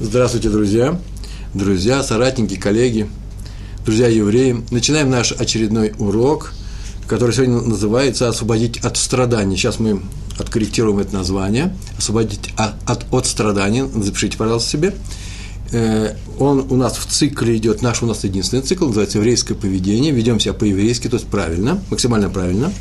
Здравствуйте, друзья, друзья, соратники, коллеги, друзья евреи. Начинаем наш очередной урок, который сегодня называется «Освободить от страданий». Сейчас мы откорректируем это название. «Освободить от, от страданий». Запишите, пожалуйста, себе. Э, он у нас в цикле идет, наш у нас единственный цикл, называется «Еврейское поведение». Ведем себя по-еврейски, то есть правильно, максимально правильно.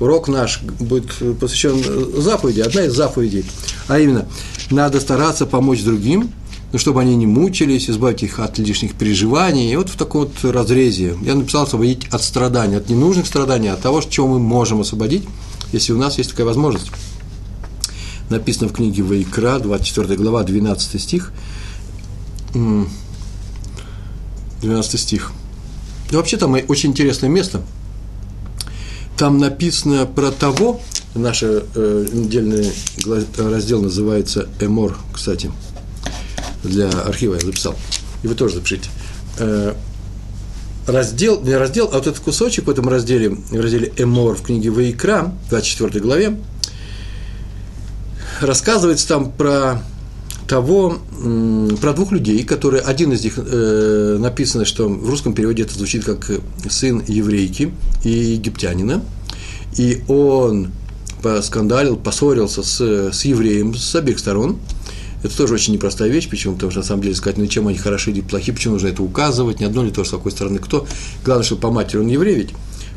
Урок наш будет посвящен заповеди, одна из заповедей, а именно, надо стараться помочь другим, ну, чтобы они не мучились, избавить их от лишних переживаний. И вот в таком вот разрезе я написал освободить от страданий, от ненужных страданий, от того, чего мы можем освободить, если у нас есть такая возможность. Написано в книге Вайкра, 24 глава, 12 стих. 12 стих. И вообще там очень интересное место. Там написано про того, наш э, недельный раздел называется «Эмор», кстати – для архива я записал, и вы тоже запишите. Э, раздел, не раздел, а вот этот кусочек в этом разделе, в разделе Эмор в книге Ваикра, 24 главе, рассказывается там про того, про двух людей, которые, один из них э, написано, что в русском переводе это звучит как сын еврейки и египтянина, и он поскандалил, поссорился с, с евреем с обеих сторон – это тоже очень непростая вещь, почему? Потому что на самом деле сказать, ну чем они хороши или плохи, почему нужно это указывать, не одно ли то, с какой стороны кто. Главное, что по матери он еврей ведь,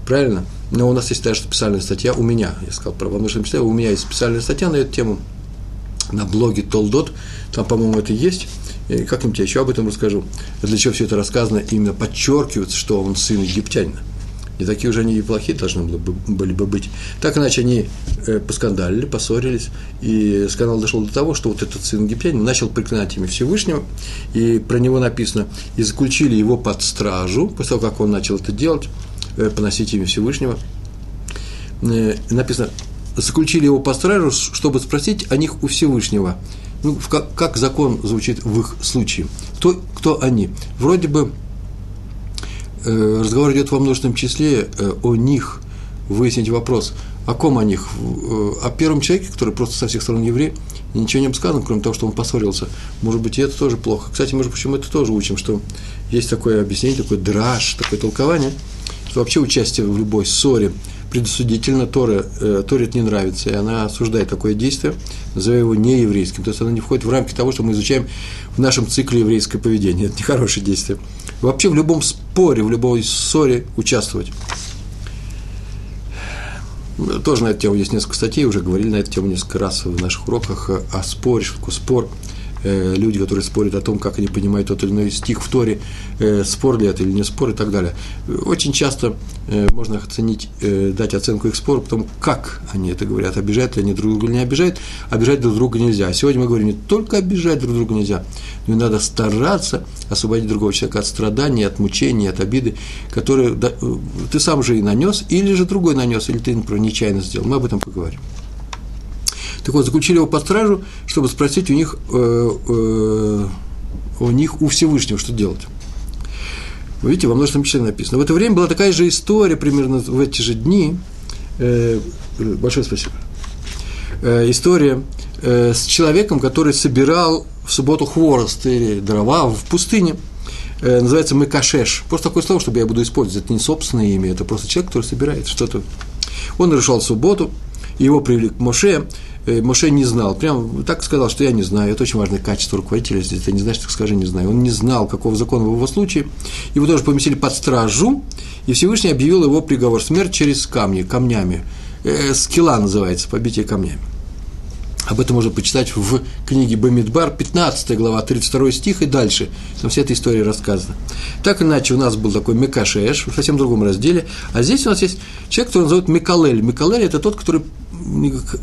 правильно? Но у нас есть даже специальная статья, у меня, я сказал про внутреннем числе, у меня есть специальная статья на эту тему, на блоге Толдот, там, по-моему, это есть, как-нибудь я еще об этом расскажу. Для чего все это рассказано, именно подчеркивается, что он сын египтянина. Не такие уже они и плохие должны были бы быть. Так иначе они э, поскандалили, поссорились, и скандал дошел до того, что вот этот сын египтянин начал проклинать имя Всевышнего, и про него написано, и заключили его под стражу, после того, как он начал это делать, э, поносить имя Всевышнего, э, написано, заключили его под стражу, чтобы спросить о них у Всевышнего. Ну, как, как закон звучит в их случае? Кто, кто они? Вроде бы разговор идет во множественном числе э, о них, выяснить вопрос, о ком о них, э, о первом человеке, который просто со всех сторон еврей, ничего не сказано, кроме того, что он поссорился. Может быть, и это тоже плохо. Кстати, между прочим, это тоже учим, что есть такое объяснение, такой драж, такое толкование, что вообще участие в любой ссоре предосудительно Торе, э, Торе это не нравится, и она осуждает такое действие, называя его нееврейским. То есть она не входит в рамки того, что мы изучаем в нашем цикле еврейское поведение. Это нехорошее действие. Вообще в любом споре, в любой ссоре участвовать. Тоже на эту тему есть несколько статей, уже говорили на эту тему несколько раз в наших уроках о споре, что такое спор – Э, люди, которые спорят о том, как они понимают тот или иной стих в Торе, э, спор ли это или не спор и так далее. Очень часто э, можно оценить, дать оценку их спору, потому как они это говорят, обижают ли они друг друга или не обижают, обижать друг друга нельзя. Сегодня мы говорим, не только обижать друг друга нельзя, но и надо стараться освободить другого человека от страданий, от мучений, от обиды, которые ты сам же и нанес, или же другой нанес, или ты, например, нечаянно сделал. Мы об этом поговорим. Так вот, заключили его под стражу, чтобы спросить у них, э, э, у них, у Всевышнего, что делать. Вы видите, во множественном числе написано. В это время была такая же история, примерно в эти же дни. Э, большое спасибо. Э, история э, с человеком, который собирал в субботу хворост или дрова в пустыне. Э, называется Мекашеш. Просто такое слово, чтобы я буду использовать. Это не собственное имя, это просто человек, который собирает что-то. Он нарушал субботу, его привели к Моше, Моше не знал, прям так сказал, что я не знаю, это очень важное качество руководителя, если ты не знаешь, так скажи, не знаю. Он не знал, какого закона в его случае, его тоже поместили под стражу, и Всевышний объявил его приговор. Смерть через камни, камнями, э, скилла называется, побитие камнями. Об этом можно почитать в книге Бамидбар, 15 глава, 32 стих и дальше. Там вся эта история рассказана. Так иначе у нас был такой Мекашеш в совсем другом разделе, а здесь у нас есть человек, который называют Микалель. Микалель – это тот, который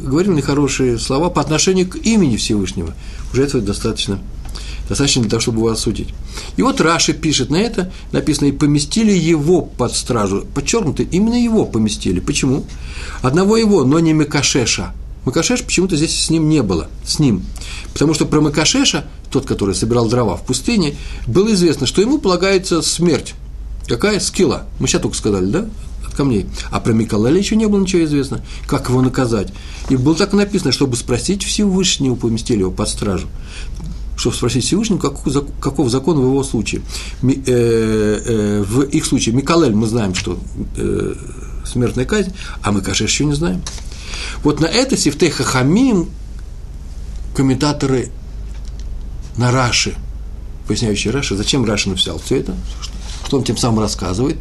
говорил нехорошие слова по отношению к имени Всевышнего. Уже этого достаточно достаточно для того, чтобы его осудить. И вот Раши пишет на это, написано, и поместили его под стражу. Подчеркнуто, именно его поместили. Почему? Одного его, но не Мекашеша. Макашеш почему-то здесь с ним не было, с ним. Потому что про Макашеша, тот, который собирал дрова в пустыне, было известно, что ему полагается смерть. Какая? Скилла. Мы сейчас только сказали, да? От камней. А про Микалеля еще не было ничего известно, как его наказать. И было так написано, чтобы спросить Всевышнего, поместили его под стражу. чтобы спросить Всевышнего, каков, каков закон в его случае. Э, э, в их случае Микалель мы знаем, что э, смертная казнь, а конечно, еще не знаем. Вот на это Сифтей Хахамим комментаторы на Раши, поясняющие Раши, зачем Раши написал все это, что он тем самым рассказывает,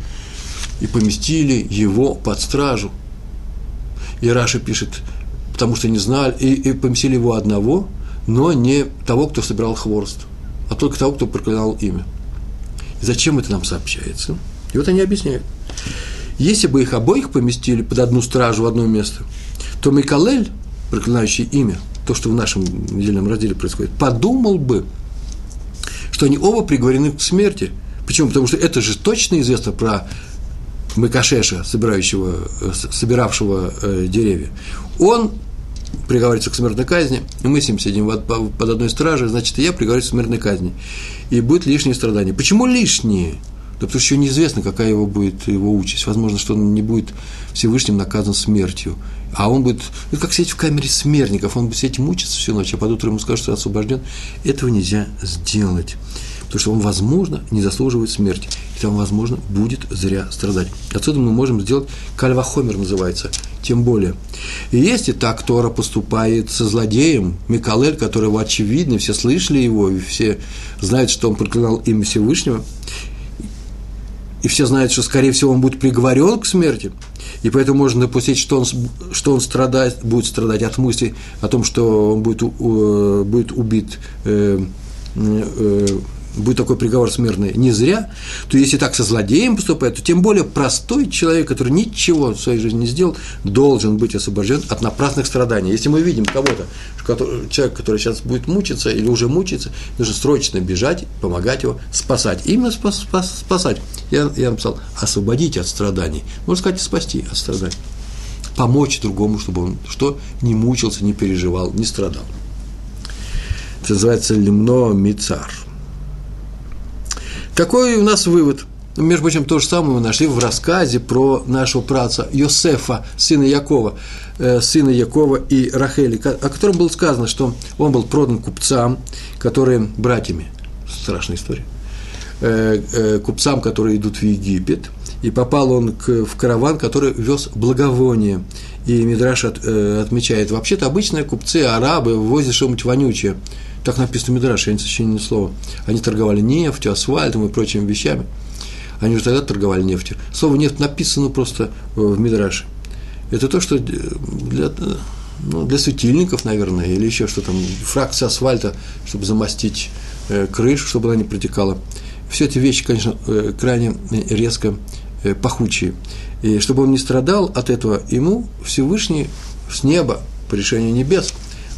и поместили его под стражу. И Раши пишет, потому что не знали, и, и поместили его одного, но не того, кто собирал хворост, а только того, кто проклинал имя. И зачем это нам сообщается? И вот они объясняют. Если бы их обоих поместили под одну стражу в одно место, то Микалель, проклинающий имя, то, что в нашем недельном разделе происходит, подумал бы, что они оба приговорены к смерти. Почему? Потому что это же точно известно про Мыкашеша, собирающего, э, собиравшего э, деревья. Он приговаривается к смертной казни, и мы с ним сидим под одной стражей, значит, и я приговариваюсь к смертной казни. И будет лишние страдания. Почему лишние? Да потому что еще неизвестно, какая его будет его участь. Возможно, что он не будет Всевышним наказан смертью. А он будет, ну, как сидеть в камере смертников, он будет сидеть мучиться всю ночь, а под утро ему скажут, что освобожден. Этого нельзя сделать. Потому что он, возможно, не заслуживает смерти. И там, возможно, будет зря страдать. Отсюда мы можем сделать кальвахомер называется. Тем более. И если так Тора поступает со злодеем, Микалель, которого очевидно, все слышали его, и все знают, что он проклинал имя Всевышнего, и все знают, что, скорее всего, он будет приговорен к смерти, и поэтому можно допустить, что он, что он страдает, будет страдать от мысли о том, что он будет, будет убит э, э, будет такой приговор смертный не зря, то если так со злодеем поступает, то тем более простой человек, который ничего в своей жизни не сделал, должен быть освобожден от напрасных страданий. Если мы видим кого-то, человек, который сейчас будет мучиться или уже мучится, нужно срочно бежать, помогать его, спасать. Именно спас, спас, спасать. Я, я написал, освободить от страданий. Можно сказать, спасти от страданий. Помочь другому, чтобы он что не мучился, не переживал, не страдал. Это называется лимно мицар – какой у нас вывод? Между прочим, то же самое мы нашли в рассказе про нашего праца Йосефа, сына Якова, э, сына Якова и Рахели, о котором было сказано, что он был продан купцам, которые братьями, страшная история, э, э, купцам, которые идут в Египет, и попал он в караван, который вез благовоние. И Мидраш от, отмечает, вообще-то обычные купцы, арабы возят что-нибудь вонючее – так написано в Мидраше, я не сочиню ни слова. Они торговали нефтью, асфальтом и прочими вещами. Они уже тогда торговали нефтью. Слово нефть написано просто в Мидраше. Это то, что для, ну, для светильников, наверное, или еще что там, фракция асфальта, чтобы замостить э, крышу, чтобы она не протекала. Все эти вещи, конечно, э, крайне резко э, пахучие. И чтобы он не страдал от этого, ему Всевышний с неба, по решению небес,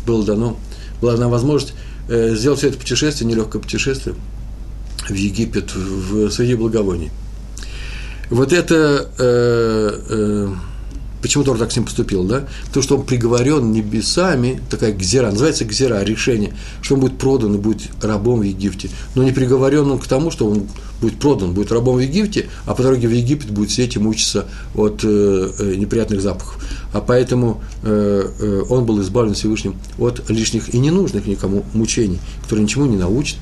было дано, была дана возможность Э, сделал все это путешествие, нелегкое путешествие в Египет, в, среди благовоний. Вот это, э, э, почему Тор так с ним поступил, да? Потому что он приговорен небесами, такая гзера, называется гзера, решение, что он будет продан и будет рабом в Египте. Но не приговорен он к тому, что он будет продан, будет рабом в Египте, а по дороге в Египет будет сидеть и мучиться от э, э неприятных запахов а поэтому э, э, он был избавлен Всевышним от лишних и ненужных никому мучений, которые ничему не научат,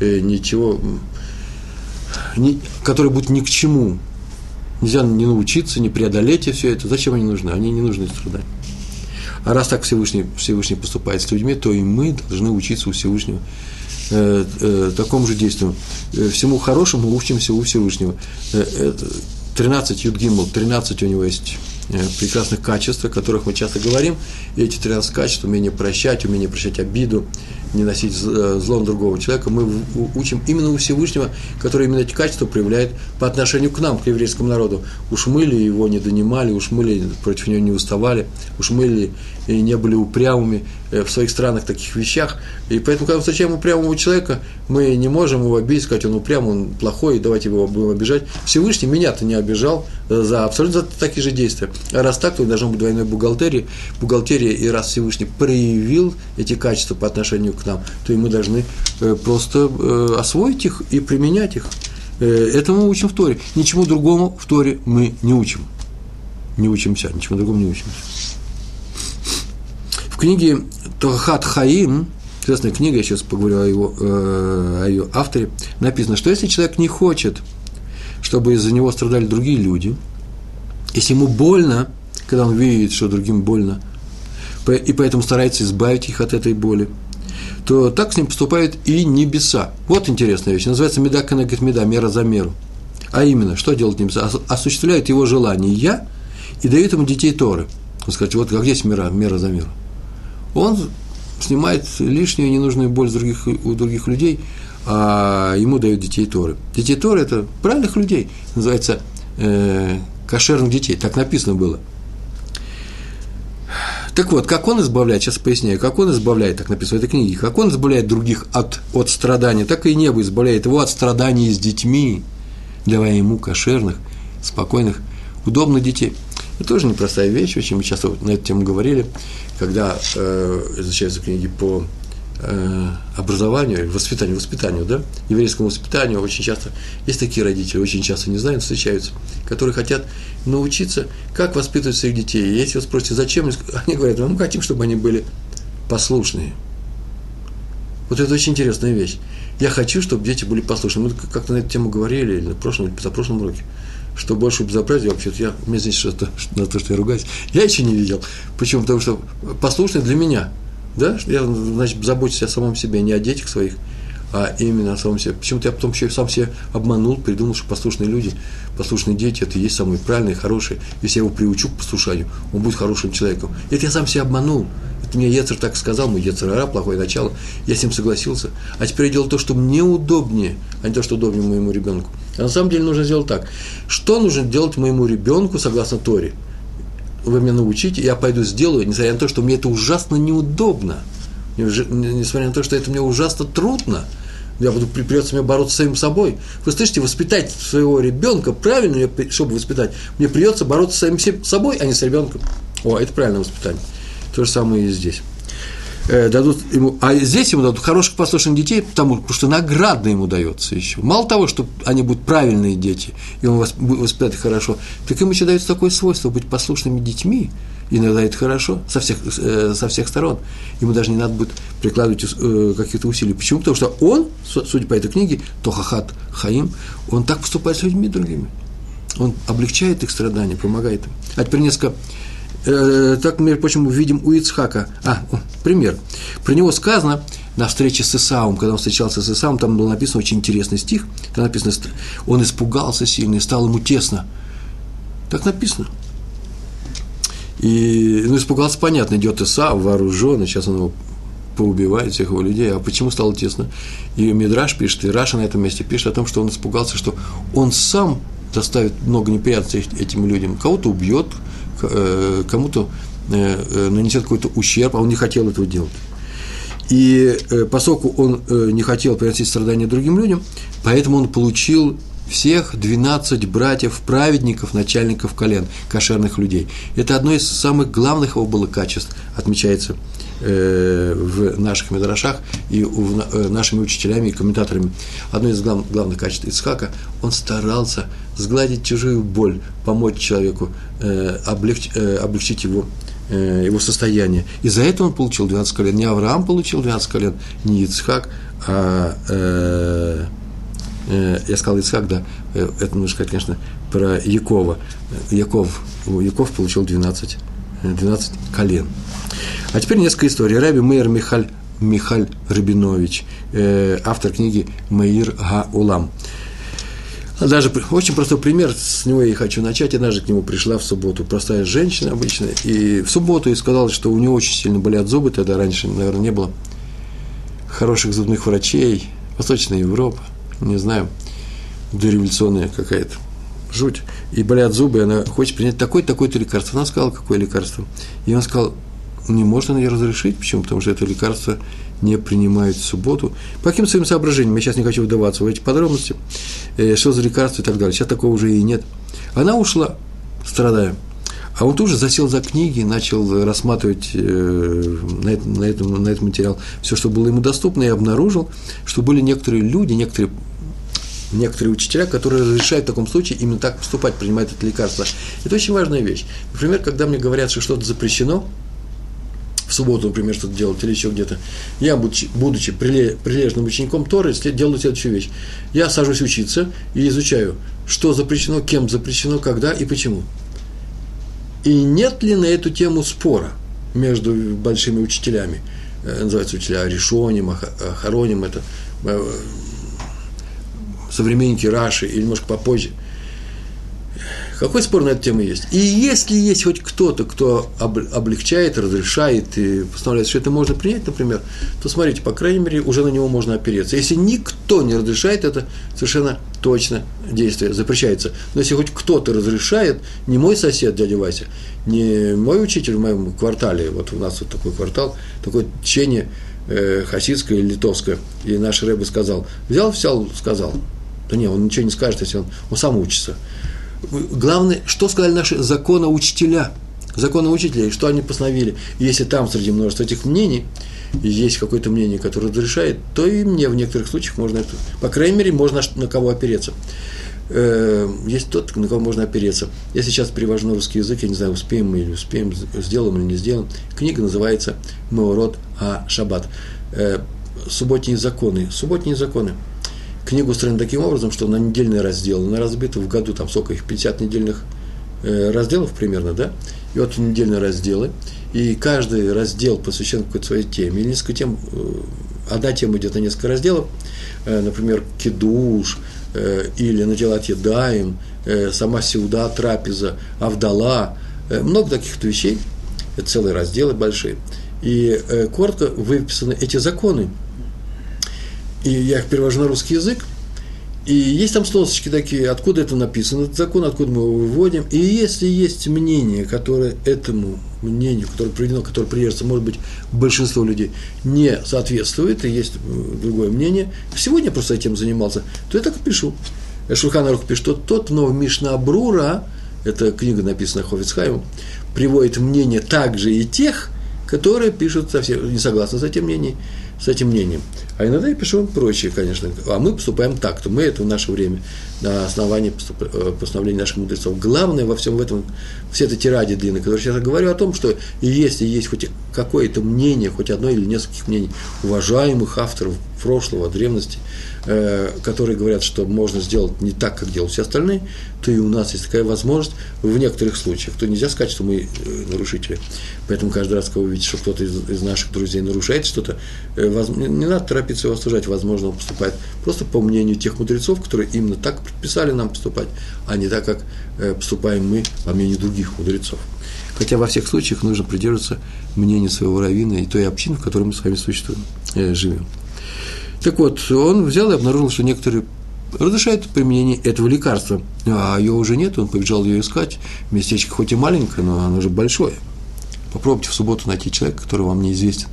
э, ничего, ни, которые будут ни к чему. Нельзя не научиться, не преодолеть и все это. Зачем они нужны? Они не нужны страдания. А раз так Всевышний, Всевышний поступает с людьми, то и мы должны учиться у Всевышнего э, э, такому же действию. Э, всему хорошему учимся у Всевышнего. Э, 13 Юдгимл, 13 у него есть Э, прекрасных качеств, о которых мы часто говорим. И эти 13 качеств, умение прощать, умение прощать обиду, не носить э, зло другого человека, мы учим именно у Всевышнего, который именно эти качества проявляет по отношению к нам, к еврейскому народу. Уж мы ли его не донимали, уж мы ли против него не уставали, уж мы ли и не были упрямыми э, в своих странах таких вещах. И поэтому, когда мы встречаем упрямого человека, мы не можем его обидеть, сказать, он упрям, он плохой, давайте его будем обижать. Всевышний меня-то не обижал за абсолютно за такие же действия. А раз так, то должно быть двойной бухгалтерии, бухгалтерия, и раз Всевышний проявил эти качества по отношению к нам, то и мы должны э, просто э, освоить их и применять их. Это мы учим в Торе. Ничему другому в Торе мы не учим. Не учимся, ничему другому не учимся книге Торхат Хаим, Известная книга, я сейчас поговорю о, его, э, о ее авторе, написано, что если человек не хочет, чтобы из-за него страдали другие люди, если ему больно, когда он видит, что другим больно, и поэтому старается избавить их от этой боли, то так с ним поступают и небеса. Вот интересная вещь. Называется меда канагет меда, мера за меру. А именно, что делают небеса? Осуществляют его желания и дают ему детей Торы. Он скажет, вот как здесь мера, мера за меру. Он снимает лишнюю ненужную боль других, у других людей, а ему дают детей Торы. Детей Торы – это правильных людей, называется э, кошерных детей, так написано было. Так вот, как он избавляет, сейчас поясняю, как он избавляет, так написано в этой книге, как он избавляет других от, от страдания, так и небо избавляет его от страданий с детьми, давая ему кошерных, спокойных, удобных детей. Это тоже непростая вещь, очень мы часто на эту тему говорили, когда э, изучаются книги по образованию, воспитанию, воспитанию, да, еврейскому воспитанию, очень часто есть такие родители, очень часто не знают, встречаются, которые хотят научиться, как воспитывать своих детей. И если вы спросите, зачем, они говорят, мы хотим, чтобы они были послушные. Вот это очень интересная вещь. Я хочу, чтобы дети были послушны. Мы как-то на эту тему говорили, или на прошлом, или позапрошлом уроке что больше безобразия, вообще-то я, мне здесь что-то, на то, что я ругаюсь, я еще не видел. Почему? Потому что послушный для меня, да, я, значит, забочусь о самом себе, не о детях своих, а именно о самом себе. Почему-то я потом еще сам себе обманул, придумал, что послушные люди, послушные дети – это и есть самые правильные, хорошие. Если я его приучу к послушанию, он будет хорошим человеком. Это я сам себя обманул. Это мне Ецер так сказал, мой Ецерара, плохое начало. Я с ним согласился. А теперь я делал то, что мне удобнее, а не то, что удобнее моему ребенку. А на самом деле нужно сделать так. Что нужно делать моему ребенку согласно Торе? Вы меня научите, я пойду сделаю, несмотря на то, что мне это ужасно неудобно. Несмотря на то, что это мне ужасно трудно – я буду, придется мне бороться с самим собой. Вы слышите, воспитать своего ребенка правильно, чтобы воспитать, мне придется бороться с самим собой, а не с ребенком. О, это правильное воспитание. То же самое и здесь. Э, дадут ему, а здесь ему дадут хороших послушных детей, потому, что награда ему дается еще. Мало того, что они будут правильные дети, и он будет воспитать хорошо, так им еще дается такое свойство быть послушными детьми, иногда это хорошо со всех, э, со всех сторон. Ему даже не надо будет прикладывать э, каких-то усилий. Почему? Потому что он, судя по этой книге, Тохахат Хаим, он так поступает с людьми другими. Он облегчает их страдания, помогает им. А теперь несколько э, так, например, почему видим у Ицхака. А, пример. Про него сказано на встрече с Исаум, когда он встречался с Исаум, там был написан очень интересный стих, там написано, он испугался сильно и стало ему тесно. Так написано. И, ну, испугался, понятно, идет Иса, вооруженный, сейчас он его поубивает всех его людей. А почему стало тесно? И Мидраш пишет, и Раша на этом месте пишет о том, что он испугался, что он сам доставит много неприятностей этим людям. Кого-то убьет, кому-то э, э, нанесет какой-то ущерб, а он не хотел этого делать. И поскольку он не хотел приносить страдания другим людям, поэтому он получил всех 12 братьев-праведников, начальников колен, кошерных людей. Это одно из самых главных его было качеств, отмечается э, в наших медрашах и э, нашими учителями и комментаторами. Одно из глав, главных качеств Ицхака – он старался сгладить чужую боль, помочь человеку, э, облегч, э, облегчить его э, его состояние. И за это он получил 12 колен. Не Авраам получил 12 колен, не Ицхак, а э, Э, я сказал Ицхак, да, э, это нужно сказать, конечно, про Якова. Яков, Яков получил 12, 12 колен. А теперь несколько историй. Раби Мейер Михаль, Михаль Рабинович, э, автор книги Мейир Га-Улам. Даже очень простой пример, с него я и хочу начать. Однажды к нему пришла в субботу простая женщина обычная, и в субботу и сказала, что у нее очень сильно болят зубы, тогда раньше, наверное, не было хороших зубных врачей, Восточная Европа не знаю, дореволюционная какая-то жуть, и болят зубы, и она хочет принять такое-такое-то лекарство. Она сказала, какое лекарство. И он сказал, не может она ее разрешить. Почему? Потому что это лекарство не принимают в субботу. По каким своим соображениям, я сейчас не хочу вдаваться в эти подробности, э, что за лекарство и так далее. Сейчас такого уже и нет. Она ушла, страдая. А он тоже засел за книги, начал рассматривать э, на, этом, на, этом, на этот материал все, что было ему доступно, и обнаружил, что были некоторые люди, некоторые некоторые учителя, которые разрешают в таком случае именно так поступать, принимать это лекарство. Это очень важная вещь. Например, когда мне говорят, что что-то запрещено, в субботу, например, что-то делать или еще где-то. Я, будучи, будучи прилежным учеником Торы, делаю следующую вещь. Я сажусь учиться и изучаю, что запрещено, кем запрещено, когда и почему. И нет ли на эту тему спора между большими учителями? Э, называется учителя Решоним, Хароним, это э, современники Раши или немножко попозже – какой спор на эту тему есть? И если есть хоть кто-то, кто облегчает, разрешает и постановляет, что это можно принять, например, то смотрите, по крайней мере, уже на него можно опереться. Если никто не разрешает, это совершенно точно действие запрещается. Но если хоть кто-то разрешает, не мой сосед, дядя Вася, не мой учитель в моем квартале, вот у нас вот такой квартал, такое течение э, хасидское или литовское, и наш Рэбе сказал, взял, взял, сказал. Да не, он ничего не скажет, если он, он сам учится главное, что сказали наши законоучителя, законоучители, что они постановили. если там среди множества этих мнений есть какое-то мнение, которое разрешает, то и мне в некоторых случаях можно это, по крайней мере, можно на кого опереться. Э, есть тот, на кого можно опереться. Я сейчас перевожу на русский язык, я не знаю, успеем мы или успеем, сделаем или не сделаем. Книга называется «Маурод а Шаббат». Э, субботние законы. Субботние законы – книга устроена таким образом, что на недельные разделы, она разбита в году, там сколько их, 50 недельных э, разделов примерно, да, и вот недельные разделы, и каждый раздел посвящен какой-то своей теме, или несколько тем, э, одна тема идет на несколько разделов, э, например, кидуш, или наделать едаем, сама сеуда, трапеза, авдала, много таких вещей, целые разделы большие, и коротко выписаны эти законы, и я их перевожу на русский язык, и есть там сносочки такие, откуда это написано, этот закон, откуда мы его выводим. И если есть мнение, которое этому мнению, которое приведено, которое придерживается, может быть, большинство людей не соответствует, и есть э, другое мнение, сегодня я просто этим занимался, то я так и пишу. Шульхан Арух пишет, что тот, но Мишна Брура, эта книга написана Хофицхаймом, приводит мнение также и тех, которые пишут совсем не согласны с этим мнением, с этим мнением. А иногда я пишу прочее, конечно. А мы поступаем так, то мы это в наше время на основании э, постановления наших мудрецов. Главное во всем этом, все этой тираде длинной, которую я сейчас говорю о том, что если есть хоть какое-то мнение, хоть одно или нескольких мнений уважаемых авторов прошлого, древности, э, которые говорят, что можно сделать не так, как делают все остальные, то и у нас есть такая возможность в некоторых случаях. То нельзя сказать, что мы э, нарушители. Поэтому каждый раз, когда вы видите, что кто-то из, из наших друзей нарушает что-то, не надо торопиться его осуждать, возможно, он поступает просто по мнению тех мудрецов, которые именно так предписали нам поступать, а не так, как э, поступаем мы по мнению других мудрецов. Хотя во всех случаях нужно придерживаться мнения своего равина и той общины, в которой мы с вами существуем, э, живем. Так вот, он взял и обнаружил, что некоторые разрешают применение этого лекарства, а ее уже нет, он побежал ее искать. Местечко хоть и маленькое, но оно же большое. Попробуйте в субботу найти человека, который вам неизвестен.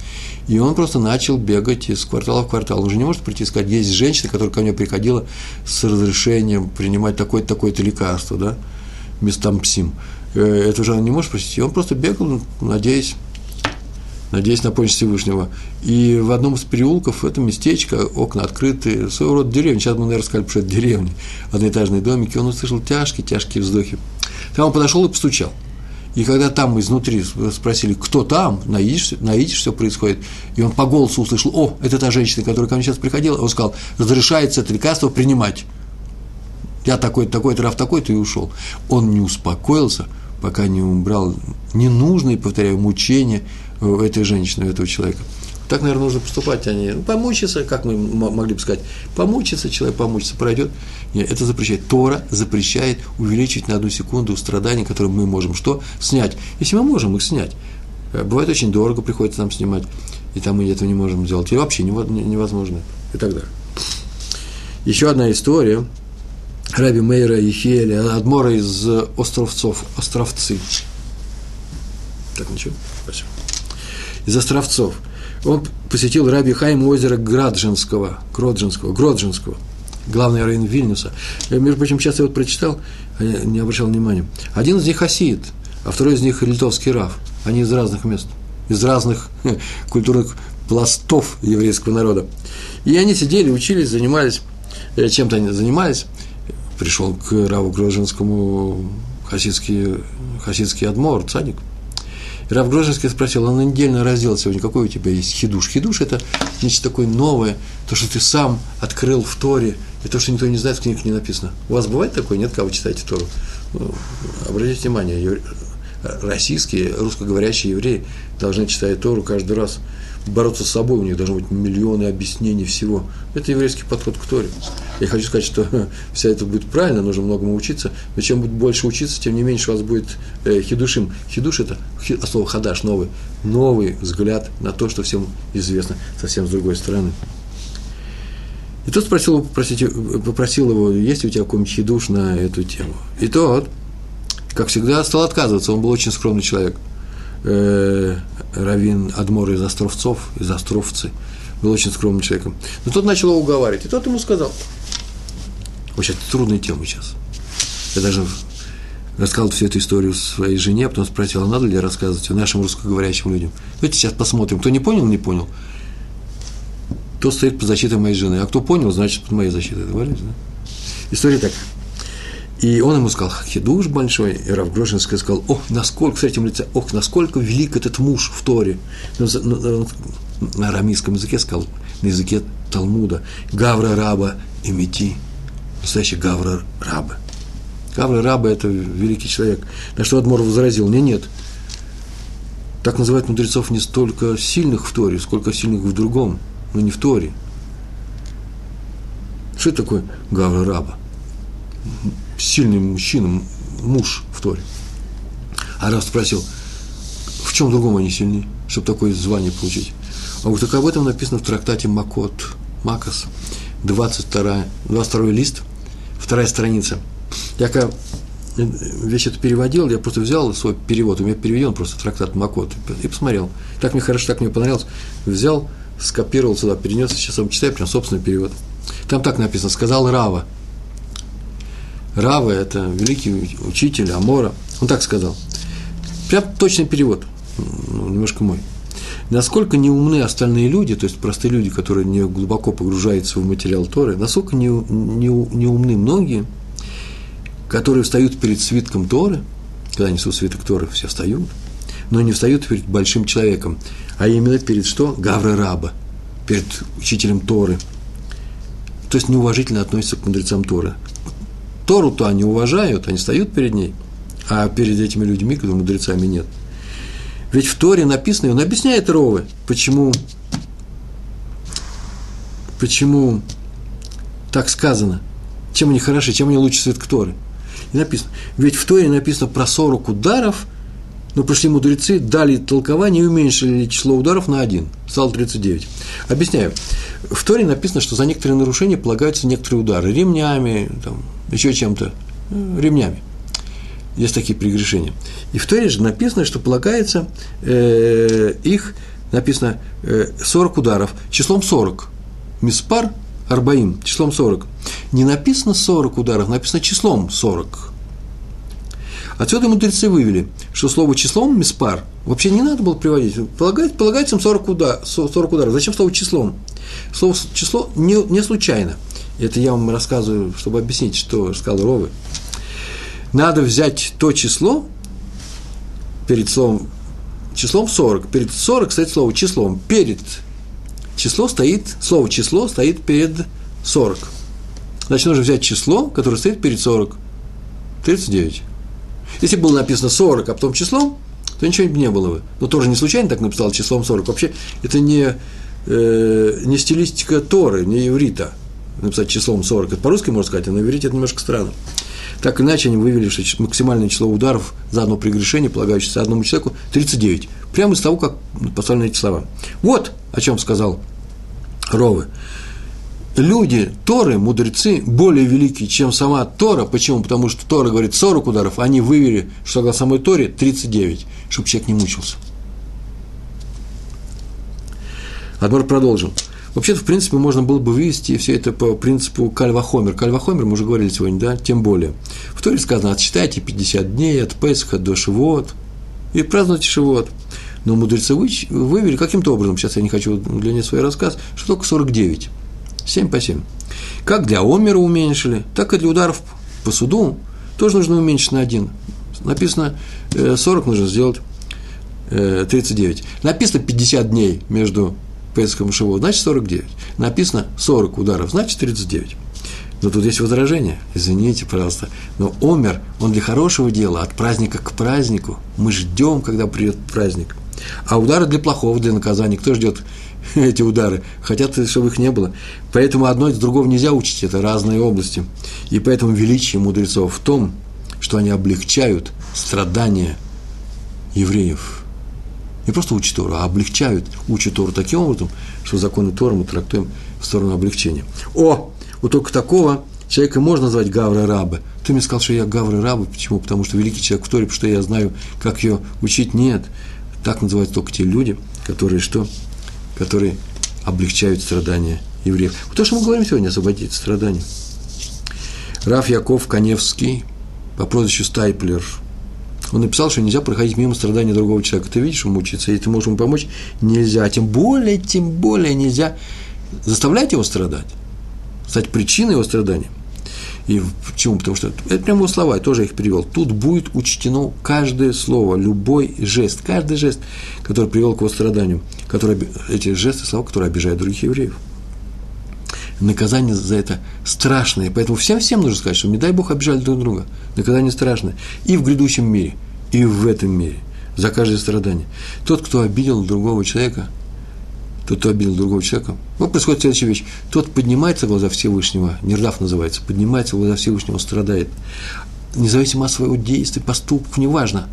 И он просто начал бегать из квартала в квартал. Он уже не может прийти и сказать, есть женщина, которая ко мне приходила с разрешением принимать такое-то, такое-то лекарство, да, местампсим. Э, это уже он не может просить. И он просто бегал, надеясь, надеясь на помощь Всевышнего. И в одном из переулков, это местечко, окна открыты, своего рода деревня, сейчас мы, наверное, сказали, что это деревня, одноэтажные домики, он услышал тяжкие-тяжкие вздохи. Там он подошел и постучал. И когда там изнутри спросили, кто там, на идиш, на идиш все происходит, и он по голосу услышал, о, это та женщина, которая ко мне сейчас приходила, он сказал, разрешается это лекарство принимать. Я такой-то, такой-то, Раф такой-то, и ушел. Он не успокоился, пока не убрал ненужные, повторяю, мучения этой женщины, этого человека. Так, наверное, нужно поступать, а не ну, помучиться, как мы могли бы сказать, помучиться, человек помучиться, пройдет. Нет, это запрещает. Тора запрещает увеличить на одну секунду страдания, которые мы можем что? Снять. Если мы можем их снять. Э, бывает очень дорого, приходится нам снимать, и там мы этого не можем сделать. И вообще невозможно. И так далее. Еще одна история. Раби Мейра и Хиэля, Адмора из Островцов, Островцы. Так, ничего? Спасибо. Из Островцов – он посетил Раби Хайм озеро Граджинского, Гроджинского, Гроджинского, главный район Вильнюса. Я, между прочим, сейчас я вот прочитал, а не обращал внимания. Один из них хасид, а второй из них литовский раф. Они из разных мест, из разных культурных пластов еврейского народа. И они сидели, учились, занимались, э, чем-то они занимались. Пришел к Раву Гроджинскому хасидский, хасидский адмор, цадик – Рав Грожинский спросил, он недельно раздел сегодня, какой у тебя есть хидуш? Хидуш – это нечто такое новое, то, что ты сам открыл в Торе, и то, что никто не знает, в книгах не написано. У вас бывает такое? Нет, когда вы читаете Тору? Ну, обратите внимание, российские, русскоговорящие евреи должны читать Тору каждый раз, бороться с собой, у них должны быть миллионы объяснений всего. Это еврейский подход к Торе. Я хочу сказать, что вся это будет правильно, нужно многому учиться, но чем больше учиться, тем не меньше у вас будет э, хидушим. Хидуш – это от слова хадаш, новый, новый взгляд на то, что всем известно совсем с другой стороны. И тот спросил его, попросите, попросил его, есть ли у тебя какой-нибудь хидуш на эту тему. И тот, как всегда, стал отказываться, он был очень скромный человек. Э, Равин Адмор из Островцов, из Островцы, был очень скромным человеком. Но тот начал его уговаривать, и тот ему сказал, очень трудная тема сейчас. Я даже рассказал всю эту историю своей жене, а потом спросил, а надо ли рассказывать нашим русскоговорящим людям. Давайте сейчас посмотрим. Кто не понял, не понял. Кто стоит под защитой моей жены. А кто понял, значит, под моей защитой. Договорились, да? История такая. И он ему сказал, хидуш большой, и Рав Грошинский сказал, ох, насколько, в третьем лице, ох, насколько велик этот муж в Торе. На, на, на арамейском языке сказал, на языке Талмуда, Гавра раба и мети, настоящий Гавра раба. Гавра раба – это великий человек. На что Адмор возразил, не, нет, так называют мудрецов не столько сильных в Торе, сколько сильных в другом, но не в Торе. Что это такое Гавра раба? Сильный мужчина, муж в Торе. А раз спросил, в чем другом они сильны, чтобы такое звание получить? А вот так об этом написано в трактате Макот, Макос, 22, 22 лист, вторая страница. Я когда вещь эту переводил, я просто взял свой перевод, у меня переведен просто трактат Макот, и посмотрел. Так мне хорошо, так мне понравилось. Взял, скопировал сюда, перенес, сейчас вам читаю, прям собственный перевод. Там так написано, сказал Рава – Рава – это великий учитель Амора. Он так сказал. Прям точный перевод, ну, немножко мой. Насколько не умны остальные люди, то есть простые люди, которые не глубоко погружаются в материал Торы, насколько не, не, не умны многие, которые встают перед свитком Торы, когда несут свиток Торы, все встают, но не встают перед большим человеком, а именно перед что? Гавра Раба, перед учителем Торы. То есть неуважительно относятся к мудрецам Торы. Тору-то они уважают, они стоят перед ней, а перед этими людьми, которые мудрецами нет. Ведь в Торе написано, и он объясняет Ровы, почему, почему так сказано, чем они хороши, чем они лучше свет Торы. И написано, ведь в Торе написано про 40 ударов, но пришли мудрецы, дали толкование и уменьшили число ударов на один, стало 39. Объясняю. В Торе написано, что за некоторые нарушения полагаются некоторые удары ремнями, там, еще чем-то, ну, ремнями. Есть такие прегрешения. И в Торе же написано, что полагается э, их, написано э, 40 ударов, числом 40. Миспар Арбаим, числом 40. Не написано 40 ударов, написано числом 40. Отсюда мудрецы вывели, что слово числом миспар вообще не надо было приводить. Полагается, полагается им 40, удар, 40 ударов. Зачем слово числом? Слово число не, не случайно – это я вам рассказываю, чтобы объяснить, что сказал Ровы. Надо взять то число перед словом, числом 40. Перед 40 стоит слово числом. Перед число стоит, слово число стоит перед 40. Значит, нужно взять число, которое стоит перед 40. 39. Если было написано 40, а потом числом, то ничего не было бы. Но тоже не случайно так написал числом 40. Вообще, это не, э, не стилистика Торы, не еврита написать числом 40. Это по-русски можно сказать, а на иврите это немножко странно. Так иначе, они вывели, что максимальное число ударов за одно прегрешение, полагающееся одному человеку, 39. Прямо из того, как поставлены эти слова. Вот о чем сказал Ровы. Люди, Торы, мудрецы, более великие, чем сама Тора. Почему? Потому что Тора говорит 40 ударов, а они вывели, что согласно самой Торе, 39, чтобы человек не мучился. Адмор продолжил. Вообще-то, в принципе, можно было бы вывести все это по принципу кальвахомер. Кальвахомер, мы уже говорили сегодня, да, тем более. В Торе сказано, отсчитайте 50 дней от Песха до Шивот и празднуйте Шивот. Но мудрецы вывели каким-то образом, сейчас я не хочу удлинять свой рассказ, что только 49. 7 по 7. Как для Омера уменьшили, так и для ударов по суду тоже нужно уменьшить на один. Написано, 40 э, нужно сделать 39. Написано 50 дней между Песхом и Шивот, значит 49. Написано 40 ударов, значит 39. Но тут есть возражение. Извините, пожалуйста. Но Омер, он для хорошего дела, от праздника к празднику. Мы ждем, когда придет праздник. А удары для плохого, для наказания. Кто ждет эти удары? Хотят, чтобы их не было. Поэтому одно из другого нельзя учить. Это разные области. И поэтому величие мудрецов в том, что они облегчают страдания евреев. Не просто учат Тору, а облегчают, учат Тору таким образом, что законы Торы мы трактуем в сторону облегчения. О, вот только такого человека можно назвать Гавра Раба. Ты мне сказал, что я Гавра Раба. Почему? Потому что великий человек в Торе, потому что я знаю, как ее учить. Нет. Так называют только те люди, которые что? Которые облегчают страдания евреев. Вот то, что мы говорим сегодня, освободить страдания. Раф Яков Коневский по прозвищу Стайплер, он написал, что нельзя проходить мимо страдания другого человека. Ты видишь, он мучается, и ты можешь ему помочь? Нельзя. Тем более, тем более нельзя заставлять его страдать стать причиной его страдания. И почему? Потому что это прямо слова, я тоже их перевел. Тут будет учтено каждое слово, любой жест, каждый жест, который привел к его страданию, который, эти жесты, слова, которые обижают других евреев. Наказание за это страшное, поэтому всем-всем нужно сказать, что не дай Бог обижали друг друга. Наказание страшное и в грядущем мире, и в этом мире, за каждое страдание. Тот, кто обидел другого человека – тот, кто обидел другого человека, вот происходит следующая вещь. Тот поднимается в глаза Всевышнего, Нердав называется, поднимается в глаза Всевышнего, страдает. Независимо от своего действия, поступков, неважно.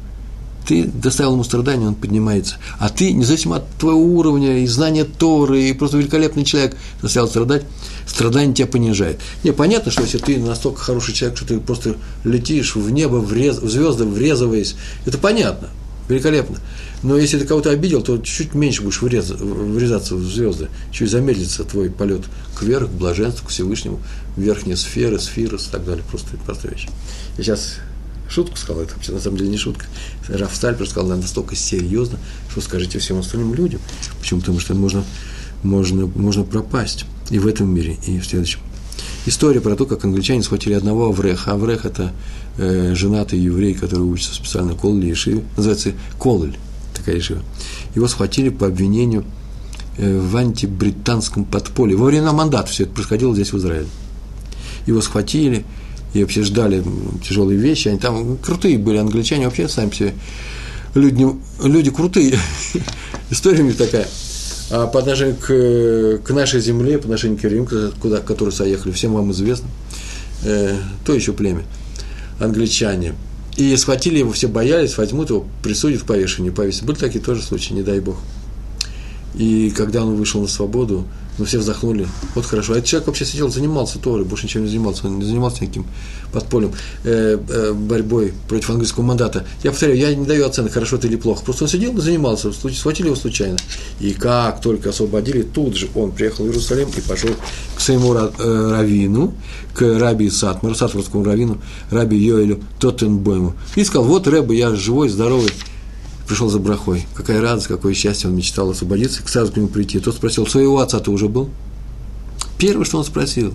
Ты доставил ему страдания, он поднимается. А ты, независимо от твоего уровня и знания Торы, и просто великолепный человек, заставил страдать, страдание тебя понижает. Не, понятно, что если ты настолько хороший человек, что ты просто летишь в небо, врез, в звезды врезываясь, это понятно, великолепно. Но если ты кого-то обидел, то чуть меньше будешь врез, врезаться в звезды, чуть замедлится твой полет кверх, к блаженству, к Всевышнему, верхние сферы, сфирос и так далее. Просто простая вещь. Я сейчас шутку сказал, это вообще на самом деле не шутка. Раф Стальпер сказал, настолько серьезно, что скажите всем остальным людям. Почему? Потому что можно, можно, можно пропасть и в этом мире, и в следующем. История про то, как англичане схватили одного Авреха. Аврех – это э, женатый еврей, который учится специально в Колле и называется Колль такая решила. Его схватили по обвинению э, в антибританском подполье. Во времена мандата все это происходило здесь, в Израиле. Его схватили и вообще ждали тяжелые вещи. Они там крутые были англичане, вообще сами все люди, люди крутые. История у них такая. А по отношению к, к нашей земле, по отношению к Рим, куда, которые соехали, всем вам известно, э, то еще племя, англичане – и схватили его, все боялись, возьмут его, присудят к повешению, повесят. Были такие тоже случаи, не дай бог. И когда он вышел на свободу, мы все вздохнули. Вот хорошо. А этот человек вообще сидел, занимался Торой, больше ничем не занимался. Он не занимался никаким подпольем, э, э, борьбой против английского мандата. Я повторяю, я не даю оценок, хорошо это или плохо. Просто он сидел и занимался, схватили его случайно. И как только освободили, тут же он приехал в Иерусалим и пошел к своему э, раввину, к раби Сатмару, сатмарскому раввину, раби Йоэлю Тоттенбойму. И сказал, вот, Рэбе, я живой, здоровый, пришел за брахой. Какая радость, какое счастье, он мечтал освободиться, сразу к нему прийти. Тот спросил, своего отца ты уже был? Первое, что он спросил.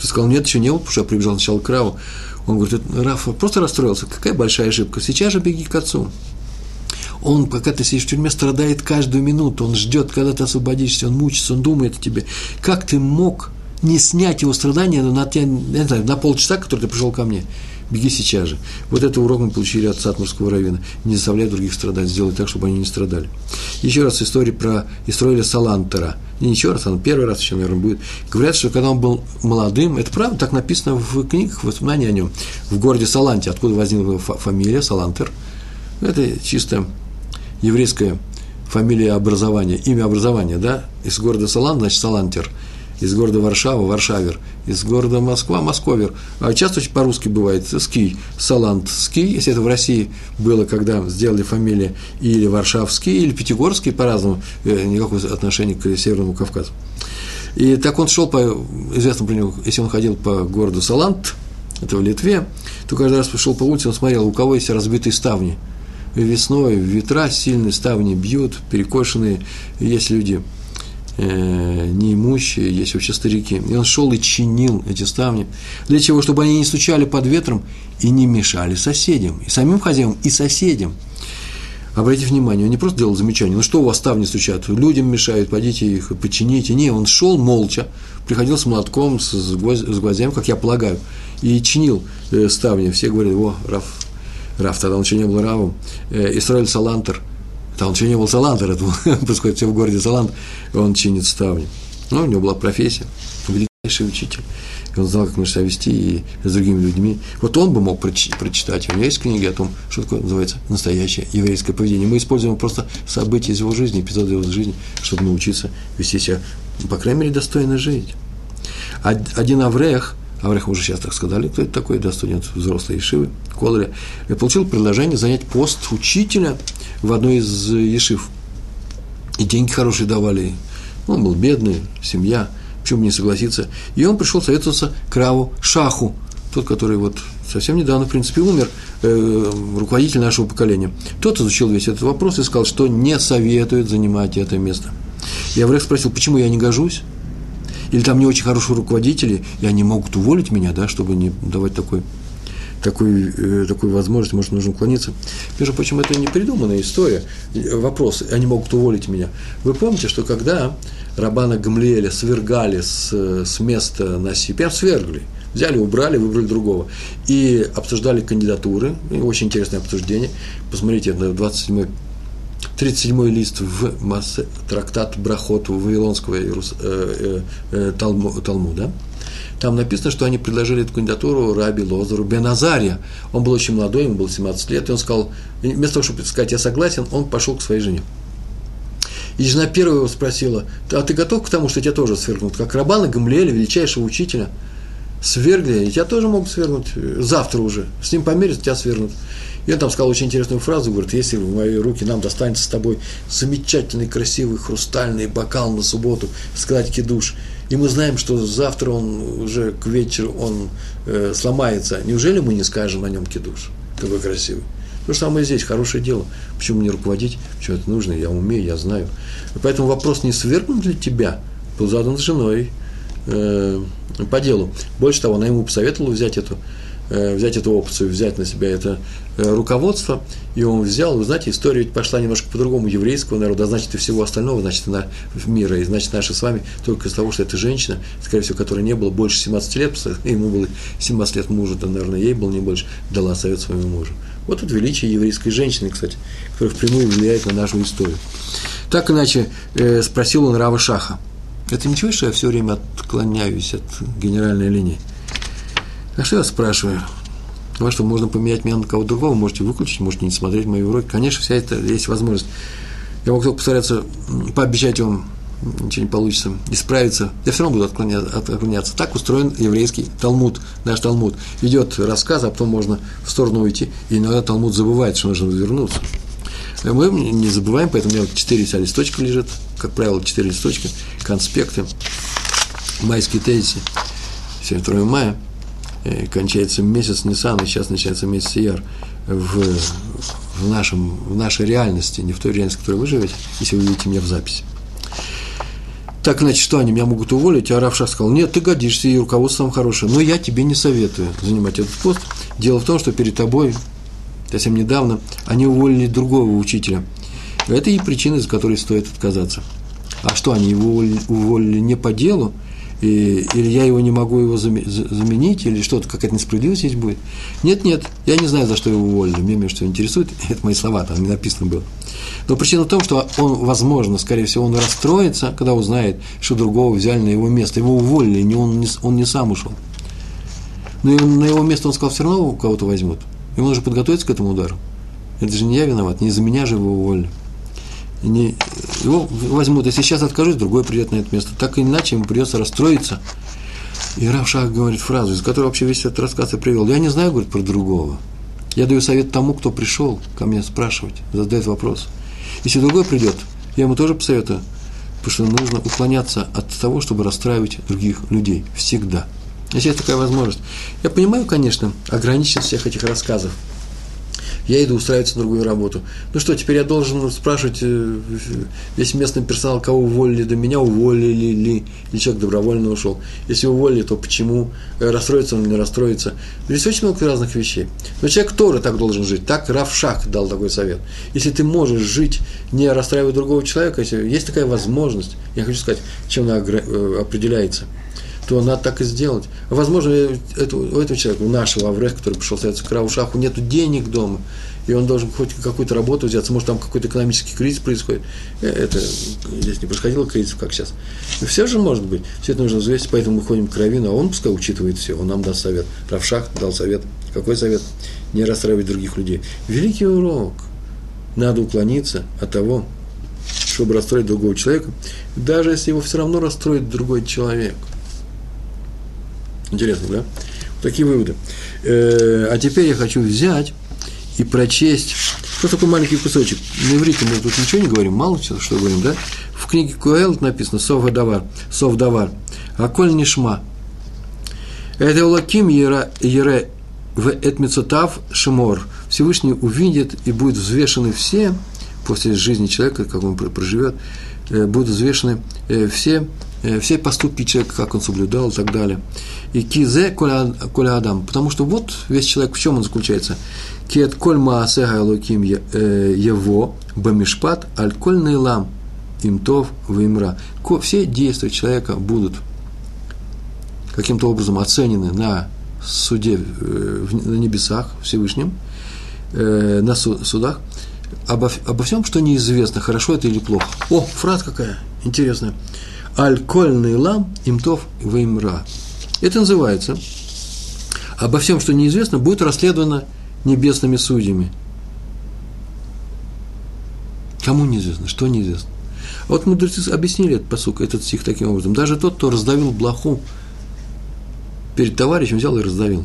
Ты сказал, нет, еще не был, потому что я прибежал сначала к Раву. Он говорит, Раф просто расстроился, какая большая ошибка, сейчас же беги к отцу. Он, пока ты сидишь в тюрьме, страдает каждую минуту, он ждет, когда ты освободишься, он мучится, он думает о тебе. Как ты мог не снять его страдания на, тебя, не знаю, на полчаса, который ты пришел ко мне? Беги сейчас же. Вот это урок мы получили от Сатмарского равина. Не заставляй других страдать, сделай так, чтобы они не страдали. Еще раз история про Истроиля Салантера. Не еще раз, он первый раз еще, наверное, будет. Говорят, что когда он был молодым, это правда, так написано в книгах, воспоминания о нем, в городе Саланте, откуда возникла фамилия Салантер. Это чисто еврейская фамилия образования, имя образования, да, из города Салант, значит, Салантер – из города Варшава – Варшавер, из города Москва – Московер. А часто по-русски бывает ски, салант ски, если это в России было, когда сделали фамилия или Варшавский, или Пятигорский, по-разному, э, никакого отношения к Северному Кавказу. И так он шел по, известно про него, если он ходил по городу Салант, это в Литве, то каждый раз шел по улице, он смотрел, у кого есть разбитые ставни. Весной ветра сильные, ставни бьют, перекошенные, есть люди – э, неимущие, есть вообще старики. И он шел и чинил эти ставни. Для чего? Чтобы они не стучали под ветром и не мешали соседям, и самим хозяевам, и соседям. Обратите внимание, он не просто делал замечания, ну что у вас ставни стучат, людям мешают, пойдите их почините. Не, он шел молча, приходил с молотком, с, с гвоздями, как я полагаю, и чинил э, ставни. Все говорили, о, Раф, Раф, тогда он еще не был Равом. Э, Исраиль Салантер, тогда он был Салантер, это происходит все в городе Салант, он чинит ставни. Ну, у него была профессия, величайший учитель и он знал, как нужно себя вести и с другими людьми. Вот он бы мог прочитать. У него есть книги о том, что такое называется настоящее еврейское поведение. Мы используем просто события из его жизни, эпизоды из его жизни, чтобы научиться вести себя, по крайней мере, достойно жить. Один Аврех, Аврех уже сейчас так сказали, кто это такой, да, студент взрослой Ешивы, Колоре, получил предложение занять пост учителя в одной из Ешив. И деньги хорошие давали. Он был бедный, семья – почему не согласиться. И он пришел советоваться к Раву Шаху, тот, который вот совсем недавно, в принципе, умер, э, руководитель нашего поколения. Тот изучил весь этот вопрос и сказал, что не советует занимать это место. И Аврех спросил, почему я не гожусь? Или там не очень хорошие руководители, и они могут уволить меня, да, чтобы не давать такой, такой, э, такой возможность, может, нужно уклониться. Между прочим, это не придуманная история. Вопрос, они могут уволить меня. Вы помните, что когда Рабана Гамлиэля свергали с, с места на Прям свергли. Взяли, убрали, выбрали другого. И обсуждали кандидатуры. Очень интересное обсуждение. Посмотрите, это 27 37 лист в массе, трактат Брахот Вавилонского э, э, э, Талму, Талмуда. Там написано, что они предложили эту кандидатуру Раби Лозару Беназария. Он был очень молодой, ему было 17 лет, и он сказал, вместо того, чтобы сказать «я согласен», он пошел к своей жене. И жена первая его спросила, а ты готов к тому, что тебя тоже свергнут? Как Рабана Гамлиэля, величайшего учителя, свергли, тебя тоже могут свергнуть завтра уже. С ним померятся, тебя свергнут. И он там сказал очень интересную фразу, говорит, если в мои руки нам достанется с тобой замечательный, красивый, хрустальный бокал на субботу, сказать кидуш, и мы знаем, что завтра он уже к вечеру он э, сломается, неужели мы не скажем на нем кидуш? Какой красивый. То же самое здесь, хорошее дело. Почему не руководить? Почему это нужно? Я умею, я знаю. Поэтому вопрос, не свергнут ли тебя, был задан с женой э, по делу. Больше того, она ему посоветовала взять эту, э, взять эту опцию, взять на себя это э, руководство, и он взял, вы знаете, история ведь пошла немножко по-другому еврейского народа, а значит, и всего остального, значит, она мира, и значит, наша с вами только из того, что это женщина, скорее всего, которой не было больше 17 лет, ему было 17 лет мужа, да, наверное, ей было не больше, дала совет своему мужу. Вот тут величие еврейской женщины, кстати, которая впрямую влияет на нашу историю. Так иначе спросил он Рава Шаха. Это ничего, что я все время отклоняюсь от генеральной линии? А что я спрашиваю? Ну, что можно поменять меня на кого-то другого, можете выключить, можете не смотреть мои уроки. Конечно, вся это есть возможность. Я могу только постараться пообещать вам ничего не получится, исправиться, я все равно буду отклоняться, отклоняться. Так устроен еврейский Талмуд, наш Талмуд. Идет рассказ, а потом можно в сторону уйти, и иногда Талмуд забывает, что нужно вернуться. Мы не забываем, поэтому у меня вот 4 вся листочка лежит, как правило, 4 листочка, конспекты, майские тезисы, сегодня 2 мая, э, кончается месяц Нисан, и сейчас начинается месяц Яр в, в, нашем, в нашей реальности, не в той реальности, в которой вы живете, если вы видите меня в записи. Так, значит, что они меня могут уволить? А Равшах сказал, нет, ты годишься, и руководство там хорошее, но я тебе не советую занимать этот пост. Дело в том, что перед тобой, совсем недавно, они уволили другого учителя. Это и причина, из которой стоит отказаться. А что, они его уволили не по делу, и, или я его не могу его заменить, или что-то, какая-то несправедливость здесь будет. Нет, нет, я не знаю, за что его уволили. Мне что интересует, это мои слова, там не написано было. Но причина в том, что он, возможно, скорее всего, он расстроится, когда узнает, что другого взяли на его место. Его уволили, не он, не, он не сам ушел. Но на его место он сказал, все равно кого-то возьмут. Ему нужно подготовиться к этому удару. Это же не я виноват, не из-за меня же его уволили. Не, его возьмут, если сейчас откажусь, другой придет на это место. Так или иначе ему придется расстроиться. И Равшах говорит фразу, из которой вообще весь этот рассказ и привел. Я не знаю, говорит, про другого. Я даю совет тому, кто пришел ко мне спрашивать, задает вопрос. Если другой придет, я ему тоже посоветую, потому что нужно уклоняться от того, чтобы расстраивать других людей. Всегда. Если есть такая возможность. Я понимаю, конечно, ограниченность всех этих рассказов. Я иду устраиваться на другую работу. Ну что, теперь я должен спрашивать э, весь местный персонал, кого уволили, до меня уволили ли, или человек добровольно ушел. Если уволили, то почему? Э, расстроится он или не расстроится? Здесь очень много разных вещей. Но человек тоже так должен жить. Так Равшах дал такой совет. Если ты можешь жить, не расстраивая другого человека, если есть такая возможность, я хочу сказать, чем она э, определяется – то надо так и сделать. Возможно, это, у этого человека, у нашего Авреха, который пришел советоваться к Раушаху, нет денег дома, и он должен хоть какую-то работу взяться, может, там какой-то экономический кризис происходит. Э, это здесь не происходило кризис, как сейчас. Но все же может быть. Все это нужно взвесить, поэтому мы ходим к Равину, а он пускай учитывает все, он нам даст совет. Равшах дал совет. Какой совет? Не расстраивать других людей. Великий урок. Надо уклониться от того, чтобы расстроить другого человека, даже если его все равно расстроит другой человек – Интересно, да? Такие выводы. Э, а теперь я хочу взять и прочесть. Что такой маленький кусочек? На иврите мы тут ничего не говорим, мало что, что говорим, да? В книге Куэл написано «Сов давар», «Сов давар», «Аколь нишма». Это улаким ере, ере в этмицотав шимор. Всевышний увидит и будет взвешены все, после жизни человека, как он проживет, э, будут взвешены э, все все поступки человека, как он соблюдал и так далее. И кизе коля адам, потому что вот весь человек, в чем он заключается? Киет коль маасега луким э, его бамишпат аль коль нейлам имтов вимра. Все действия человека будут каким-то образом оценены на суде э, на небесах Всевышнем, на судах, обо, обо всем, что неизвестно, хорошо это или плохо. О, фраза какая интересная. Аль-Кольный лам имтов веймра. Это называется обо всем, что неизвестно, будет расследовано небесными судьями. Кому неизвестно, что неизвестно. Вот мудрецы объяснили этот посук, этот стих таким образом. Даже тот, кто раздавил блоху перед товарищем, взял и раздавил.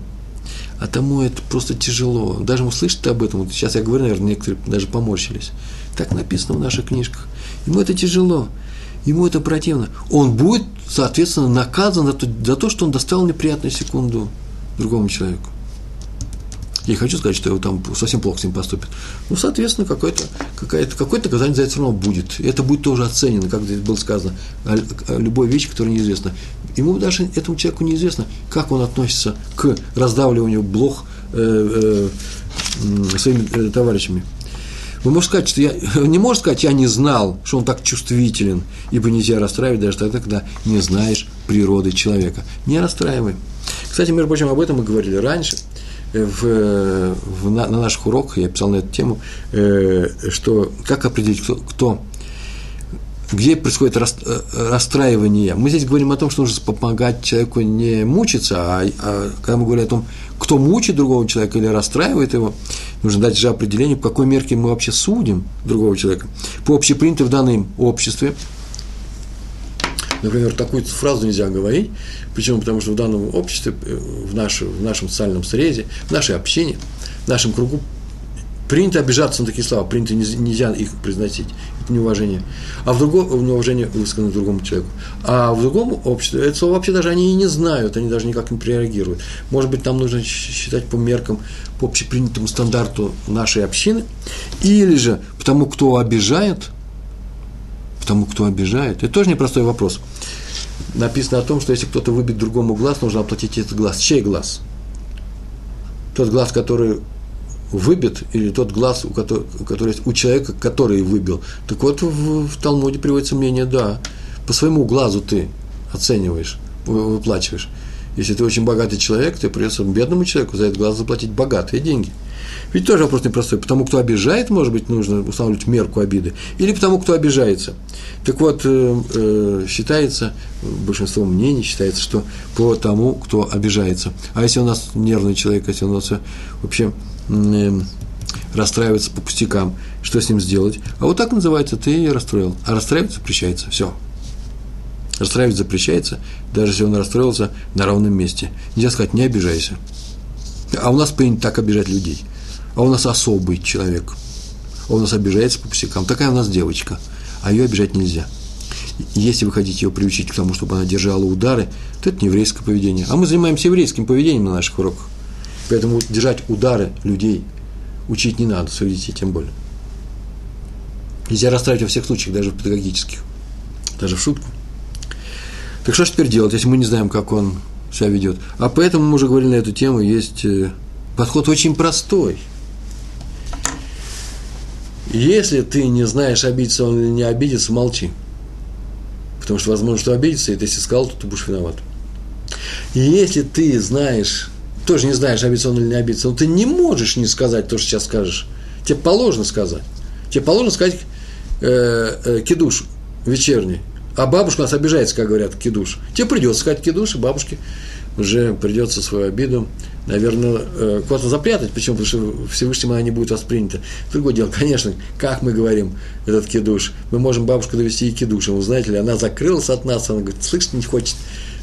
А тому это просто тяжело. Даже услышать об этом, вот сейчас я говорю, наверное, некоторые даже поморщились. Так написано в наших книжках. Ему это тяжело ему это противно, он будет, соответственно, наказан за то, за то что он доставил неприятную секунду другому человеку. Я не хочу сказать, что его там совсем плохо с ним поступит. Ну, соответственно, какое-то, какое-то, какое-то наказание за это все равно будет. И это будет тоже оценено, как здесь было сказано, любой вещь, которая неизвестна. Ему даже, этому человеку неизвестно, как он относится к раздавливанию блох э, э, своими э, товарищами. Вы можете сказать, что я, не может сказать, я не знал, что он так чувствителен, ибо нельзя расстраивать даже тогда, когда не знаешь природы человека. Не расстраивай. Кстати, между прочим, об этом мы говорили раньше, э, в, в, на, на наших уроках, я писал на эту тему, э, что как определить, кто, кто где происходит э, расстраивание. Мы здесь говорим о том, что нужно помогать человеку не мучиться, а, а когда мы говорим о том, кто мучит другого человека или расстраивает его, нужно дать же определение, по какой мерке мы вообще судим другого человека. По общепринятой в данном обществе, например, такую фразу нельзя говорить, почему? Потому что в данном обществе, э, в, наше, в нашем социальном срезе, в нашей общине, в нашем кругу принято обижаться на такие слова, принято нельзя их произносить неуважение, а в другом неуважение высказано другому человеку. А в другом обществе это слово вообще даже они и не знают, они даже никак не прореагируют. Может быть, там нужно считать по меркам, по общепринятому стандарту нашей общины, или же потому, кто обижает, потому, кто обижает. Это тоже непростой вопрос. Написано о том, что если кто-то выбит другому глаз, нужно оплатить этот глаз. Чей глаз? Тот глаз, который выбит, или тот глаз, у которого, который есть у человека, который выбил. Так вот, в, в Талмуде приводится мнение, да, по своему глазу ты оцениваешь, выплачиваешь. Если ты очень богатый человек, ты придется бедному человеку за этот глаз заплатить богатые деньги. Ведь тоже вопрос непростой. Потому, кто обижает, может быть, нужно устанавливать мерку обиды. Или потому, кто обижается. Так вот, э, э, считается, большинство мнений считается, что по тому, кто обижается. А если у нас нервный человек, если у нас вообще расстраивается по пустякам, что с ним сделать? А вот так называется, ты расстроил. А расстраивать запрещается, все. Расстраивать запрещается, даже если он расстроился на ровном месте. Нельзя сказать, не обижайся. А у нас принято так обижать людей. А у нас особый человек. А у нас обижается по пустякам. Такая у нас девочка. А ее обижать нельзя. Если вы хотите ее приучить к тому, чтобы она держала удары, то это не еврейское поведение. А мы занимаемся еврейским поведением на наших уроках. Поэтому держать удары людей, учить не надо, своих детей тем более. Нельзя расстраивать во всех случаях, даже в педагогических, даже в шутку. Так что же теперь делать, если мы не знаем, как он себя ведет? А поэтому мы уже говорили на эту тему, есть э, подход очень простой. Если ты не знаешь, обидится он или не обидится, молчи. Потому что возможно, что обидится, и ты если сказал, то ты будешь виноват. И если ты знаешь, тоже не знаешь, обидится он или не обидится, но ты не можешь не сказать то, что сейчас скажешь. Тебе положено сказать. Тебе положено сказать э, э, кидуш вечерний. А бабушка нас обижается, как говорят, кидуш. Тебе придется сказать кидуш, и бабушке уже придется свою обиду, наверное, э, куда-то запрятать, почему? Потому что Всевышнему она не будет воспринята. Другое дело, конечно, как мы говорим этот кидуш, мы можем бабушку довести и кидушем, вы знаете ли, она закрылась от нас, она говорит, слышь, не хочет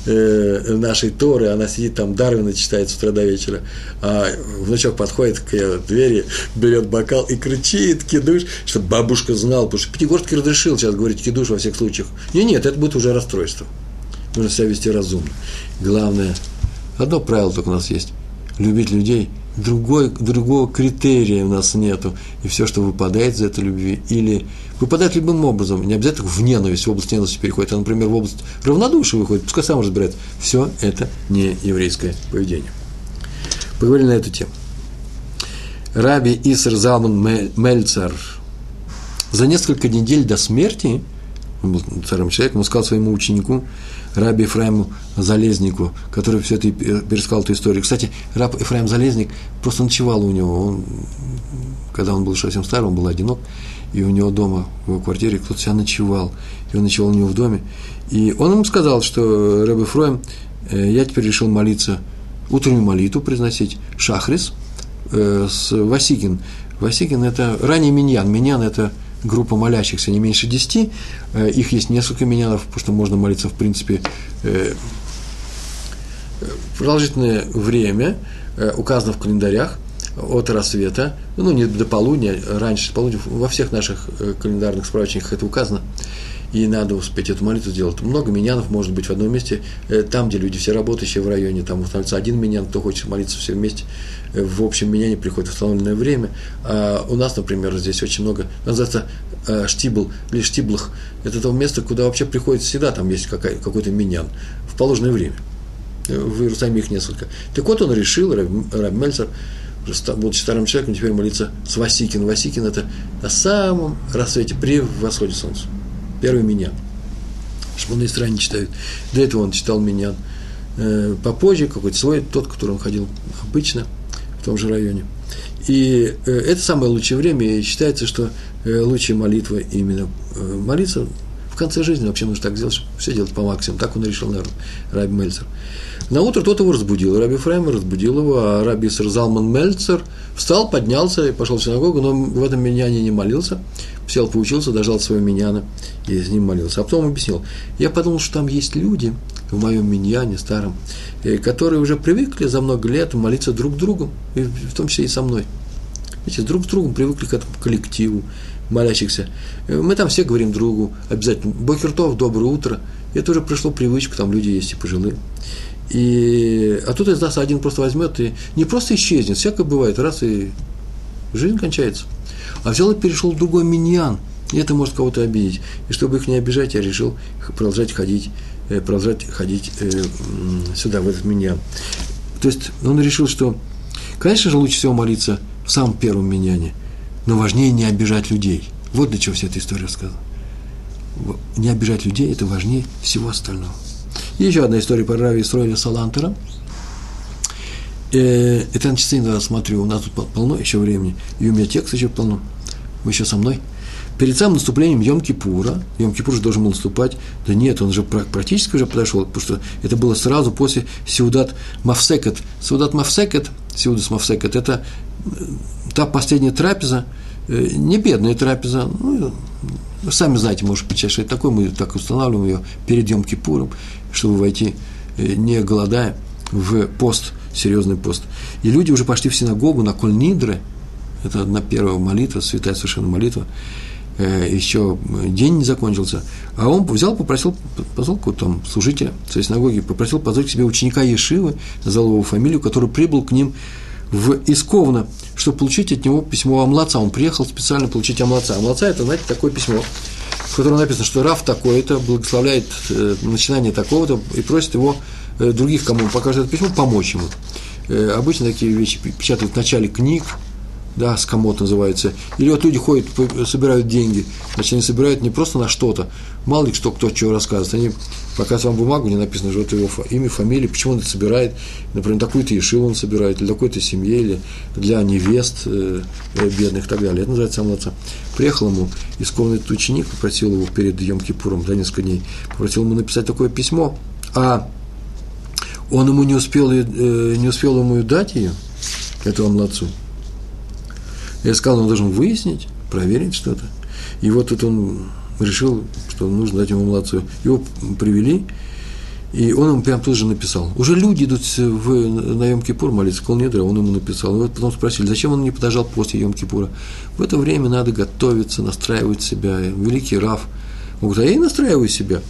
э, нашей Торы, она сидит там, Дарвина читает с утра до вечера, а внучок подходит к ее двери, берет бокал и кричит кидуш, чтобы бабушка знала, потому что Пятигорский разрешил сейчас говорить кидуш во всех случаях. Нет, нет, это будет уже расстройство. Нужно себя вести разумно. Главное, одно правило только у нас есть – любить людей – другой, другого критерия у нас нету. И все, что выпадает из этой любви, или выпадает любым образом, не обязательно в ненависть, в область ненависти переходит, а, например, в область равнодушия выходит, пускай сам разбирается. Все это не еврейское поведение. Поговорили на эту тему. Раби Иср Залман Мельцер за несколько недель до смерти, он был царем человеком, он сказал своему ученику, Раби Ефраиму Залезнику, который все это пересказал эту историю. Кстати, раб Ефраим Залезник просто ночевал у него. Он, когда он был совсем старый, он был одинок, и у него дома, в его квартире, кто-то себя ночевал. И он ночевал у него в доме. И он ему сказал, что Раби Ефраим, э, я теперь решил молиться, утреннюю молитву произносить, шахрис, э, с Васикин. Васикин – это ранний миньян. Миньян – это – группа молящихся не меньше десяти, э, их есть несколько миньянов, потому что можно молиться, в принципе, продолжительное время, указано в календарях, от рассвета, ну, не до полудня, раньше полудня, во всех наших календарных справочниках это указано, и надо успеть эту молитву сделать. Много миньянов может быть в одном месте, там, где люди все работающие в районе, там устанавливается один миньян, кто хочет молиться все вместе, в общем меняне приходит в установленное время. А у нас, например, здесь очень много, называется э, штибл или штиблах. Это то место, куда вообще приходит всегда, там есть какой-то миньян в положенное время. В Иерусалиме их несколько. Так вот он решил, Раб Мельцер, будучи старым человеком, теперь молиться с Васикин. Васикин – это на самом рассвете, при восходе солнца. Первый миньян. Шмонные страны читают. До этого он читал миньян э, попозже, какой-то свой, тот, который он ходил обычно – том же районе. И э, это самое лучшее время, и считается, что э, лучшая молитва именно молиться в конце жизни вообще нужно так сделать, чтобы все делать по максимуму. Так он решил, наверное, Раби Мельцер. На утро тот его разбудил, Раби Фрайм разбудил его, а Раби Залман Мельцер встал, поднялся и пошел в синагогу, но в этом миньяне не молился, сел, поучился, дожал своего миньяна и с ним молился. А потом объяснил, я подумал, что там есть люди, в моем миньяне старом, э, которые уже привыкли за много лет молиться друг другу, и в том числе и со мной. Видите, друг с другом привыкли к этому коллективу молящихся. Э, мы там все говорим другу обязательно «Бокертов, доброе утро». Это уже пришло привычку, там люди есть и пожилые. И, а тут из нас один просто возьмет и не просто исчезнет, всякое бывает, раз и жизнь кончается. А взял и перешел в другой миньян, и это может кого-то обидеть. И чтобы их не обижать, я решил продолжать ходить Э, продолжать ходить э, сюда, в этот меня. То есть он решил, что, конечно же, лучше всего молиться в самом первом миньяне, но важнее не обижать людей. Вот для чего вся эта история рассказана. Не обижать людей – это важнее всего остального. И еще одна история про Рави Исроиля Салантера. Э, это на часы иногда смотрю, у нас тут полно еще времени, и у меня текст еще полно. Вы еще со мной – перед самым наступлением Йом-Кипура, Йом-Кипур же должен был наступать, да нет, он же практически уже подошел, потому что это было сразу после Сеудат Мавсекет. Сеудат Мавсекет, Сеудас Мавсекет, это та последняя трапеза, э, не бедная трапеза, ну, сами знаете, может быть, это такое, мы так устанавливаем ее перед Йом-Кипуром, чтобы войти, э, не голодая, в пост, серьезный пост. И люди уже пошли в синагогу на Коль-Нидры, это одна первая молитва, святая совершенно молитва, Э, еще день не закончился, а он взял, попросил, позвал какого-то там служителя своей синагоги, попросил позвать к себе ученика Ешивы, назвал его фамилию, который прибыл к ним в Исковно, чтобы получить от него письмо Амлаца. Он приехал специально получить Амлаца. Амлаца – это, знаете, такое письмо, в котором написано, что Раф такой-то благословляет э, начинание такого-то и просит его, э, других, кому он покажет это письмо, помочь ему. Э, обычно такие вещи печатают в начале книг, да, скомот называется. Или вот люди ходят, собирают деньги, значит, они собирают не просто на что-то, мало ли что кто что рассказывает, они показывают вам бумагу, где написано, что это его имя, фамилия, почему он это собирает, например, такую-то ешиву он собирает, для такой-то семье, или для невест э, э бедных и так далее. Это называется амлаца. Приехал ему из комнаты ученик, попросил его перед Йом Кипуром, за несколько дней, попросил ему написать такое письмо, а он ему не успел, э, не успел ему дать ее, этому младцу. Я сказал, он должен выяснить, проверить что-то. И вот тут он решил, что нужно дать ему младцу. Его привели, и он ему прям тут же написал. Уже люди идут в, на Йом-Кипур молиться, Колнедра, он ему написал. И вот потом спросили, зачем он не подождал после Йом-Кипура? В это время надо готовиться, настраивать себя. Великий Раф. Он говорит, а я и настраиваю себя.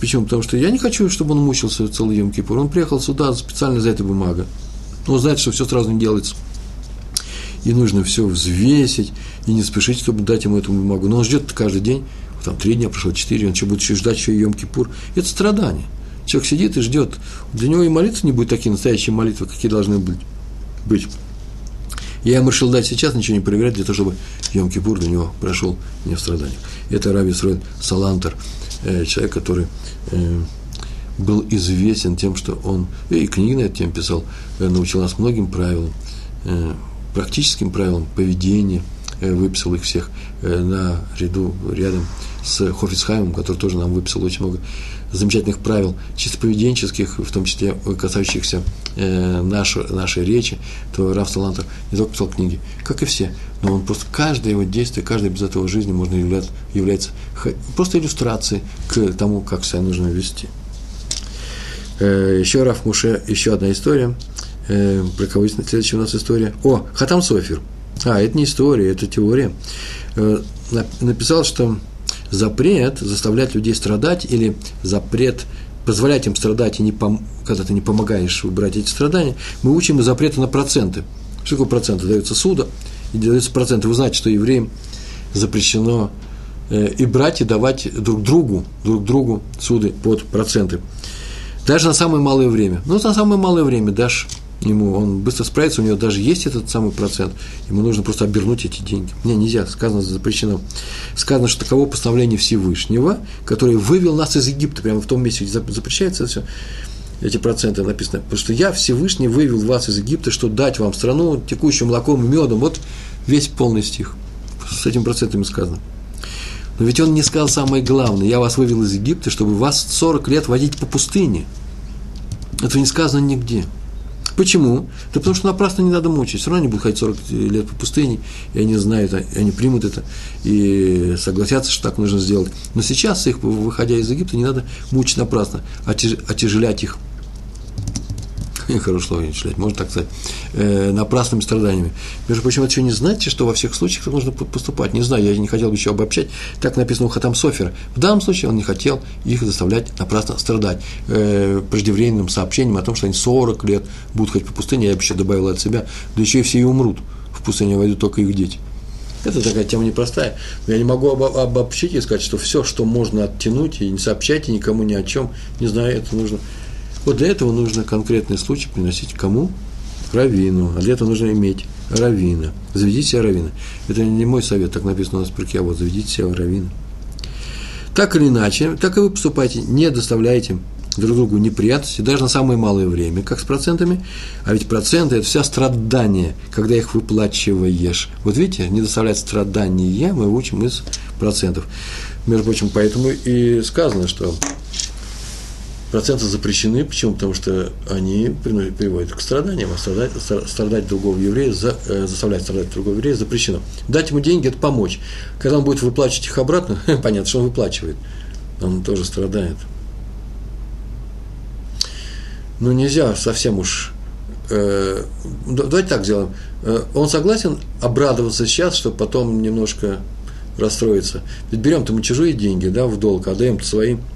Почему? Потому что я не хочу, чтобы он мучился целый Йом-Кипур. Он приехал сюда специально за этой бумагой. Он знает, что все сразу не делается и нужно все взвесить, и не спешить, чтобы дать ему эту бумагу. Но он ждет каждый день, там три дня прошло, четыре, он еще будет еще ждать и Йом-Кипур. Это страдание. Человек сидит и ждет. Для него и молитвы не будет такие настоящие молитвы, какие должны быть. Я ему решил дать сейчас, ничего не проверять, для того, чтобы Йом-Кипур для него прошел не в страданиях. Это Раби Сроин Салантер, э, человек, который э, был известен тем, что он, и книги на эту тему писал, э, научил нас многим правилам, практическим правилам поведения, э, выписал их всех э, на ряду рядом с Хофицхаймом, который тоже нам выписал очень много замечательных правил, чисто поведенческих, в том числе касающихся э, нашей, нашей речи, то Раф Салантер не только писал книги, как и все, но он просто каждое его действие, каждая без этого жизни можно являться, является просто иллюстрацией к тому, как себя нужно вести. Э, еще Раф Муше, еще одна история – э, про кого следующая у нас история? О, Хатам Софер. А, это не история, это теория. Э, написал, что запрет заставлять людей страдать или запрет позволять им страдать, и не пом- когда ты не помогаешь убрать эти страдания, мы учим из запрета на проценты. Что такое проценты? Дается суда, и даются проценты. Вы знаете, что евреям запрещено э, и брать, и давать друг другу, друг другу суды под проценты. Даже на самое малое время. Ну, на самое малое время дашь ему, он быстро справится, у него даже есть этот самый процент, ему нужно просто обернуть эти деньги. Не, нельзя, сказано, запрещено. Сказано, что таково постановление Всевышнего, который вывел нас из Египта, прямо в том месте, где запрещается все, эти проценты написано, потому что я Всевышний вывел вас из Египта, что дать вам страну, текущим молоком и медом, вот весь полный стих, с этим процентами сказано. Но ведь он не сказал самое главное, я вас вывел из Египта, чтобы вас 40 лет водить по пустыне. Это не сказано нигде. Почему? Да потому что напрасно не надо мучить. Все равно они будут ходить 40 лет по пустыне, и они знают, и они примут это, и согласятся, что так нужно сделать. Но сейчас их, выходя из Египта, не надо мучить напрасно, отяжелять их хорошее слово не члять, можно так сказать, э, напрасными страданиями. Между прочим, это еще не знаете, что во всех случаях нужно поступать. Не знаю, я не хотел бы еще обобщать. Так написано у Хатам Софера. В данном случае он не хотел их заставлять напрасно страдать э, преждевременным сообщением о том, что они 40 лет будут ходить по пустыне, я бы еще добавил от себя, да еще и все и умрут. В пустыне войдут только их дети. Это такая тема непростая. Но я не могу обобщить и сказать, что все, что можно оттянуть, и не сообщайте никому ни о чем, не знаю, это нужно вот для этого нужно конкретный случай приносить кому? Равину. А для этого нужно иметь равина. Заведите себе равина. Это не мой совет, так написано у нас в перке, а вот заведите себе равина. Так или иначе, так и вы поступайте, не доставляйте друг другу неприятности, даже на самое малое время, как с процентами. А ведь проценты – это вся страдания, когда их выплачиваешь. Вот видите, не доставлять страдания мы учим из процентов. Между прочим, поэтому и сказано, что проценты запрещены. Почему? Потому что они приводят к страданиям, а страдать, страдать другого еврея, за, э, заставлять страдать другого еврея запрещено. Дать ему деньги – это помочь. Когда он будет выплачивать их обратно, понятно, что он выплачивает. Он тоже страдает. Но нельзя совсем уж э, давайте так сделаем. Э, он согласен обрадоваться сейчас, чтобы потом немножко расстроиться. Ведь берем-то мы чужие деньги, да, в долг, отдаем-то свои –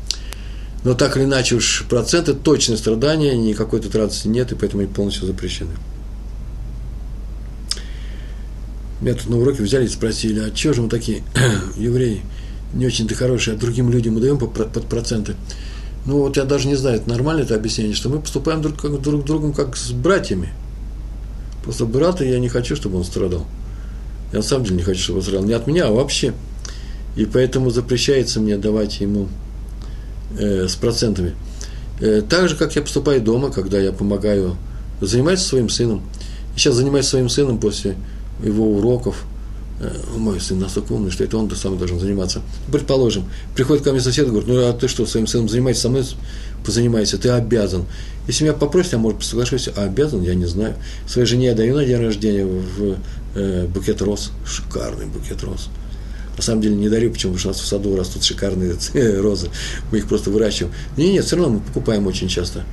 но так или иначе уж проценты точно страдания, никакой тут радости нет, и поэтому они полностью запрещены. Меня тут на уроке взяли и спросили, а что же мы такие евреи, не очень-то хорошие, а другим людям мы даем под проценты. Ну вот я даже не знаю, это нормально это объяснение, что мы поступаем друг, как, друг другом как с братьями. Просто брата я не хочу, чтобы он страдал. Я на самом деле не хочу, чтобы он страдал. Не от меня, а вообще. И поэтому запрещается мне давать ему э, с процентами. Э, так же, как я поступаю дома, когда я помогаю, занимаюсь своим сыном. Сейчас занимаюсь своим сыном после его уроков – Э, мой сын настолько умный, что это он сам должен заниматься. Предположим, приходит ко мне сосед и говорит, ну а ты что, своим сыном занимаешься, со мной позанимайся, ты обязан. Если меня попросят, я, может, соглашусь, а обязан, я не знаю. Своей жене я даю на день рождения в э, букет роз, шикарный букет роз. На самом деле не дарю, почему, потому что у нас в саду растут шикарные розы, мы их просто выращиваем. Нет, нет, все равно мы покупаем очень часто.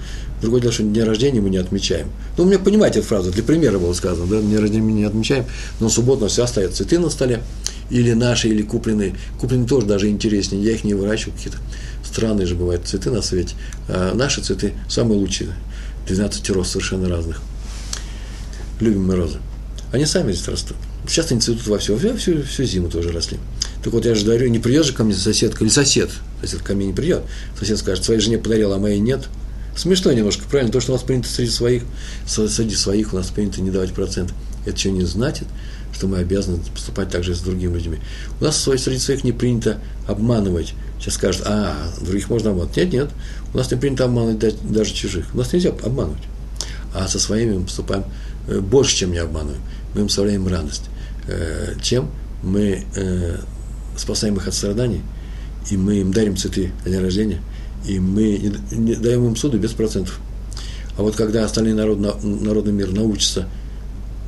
Другое дело, что день рождения мы не отмечаем. Ну, у меня, понимаете эту фразу, для примера было сказано, да, день рождения мы не отмечаем, но субботу все остается цветы на столе, или наши, или купленные. Купленные тоже даже интереснее, я их не выращиваю, какие-то странные же бывают цветы на свете. А наши цветы самые лучшие, 12 роз совершенно разных. Любим мы розы. Они сами здесь растут. Сейчас они цветут во все, всю, всю зиму тоже росли. Так вот, я же дарю, не придет же ко мне соседка, или сосед, сосед ко мне не придет, сосед скажет, своей жене подарил, а моей нет. Смешно немножко, правильно, то, что у нас принято среди своих, среди своих у нас принято не давать процент. Это еще не значит, что мы обязаны поступать так же с другими людьми. У нас среди своих не принято обманывать. Сейчас скажут, а, других можно обманывать. Нет, нет, у нас не принято обманывать даже чужих. У нас нельзя обманывать. А со своими мы поступаем э, больше, чем не обманываем. Мы им составляем радость. Э, чем мы э, спасаем их от страданий, и мы им дарим цветы на день рождения, и мы не даем им суду без процентов. А вот когда остальные народ, народный мир научатся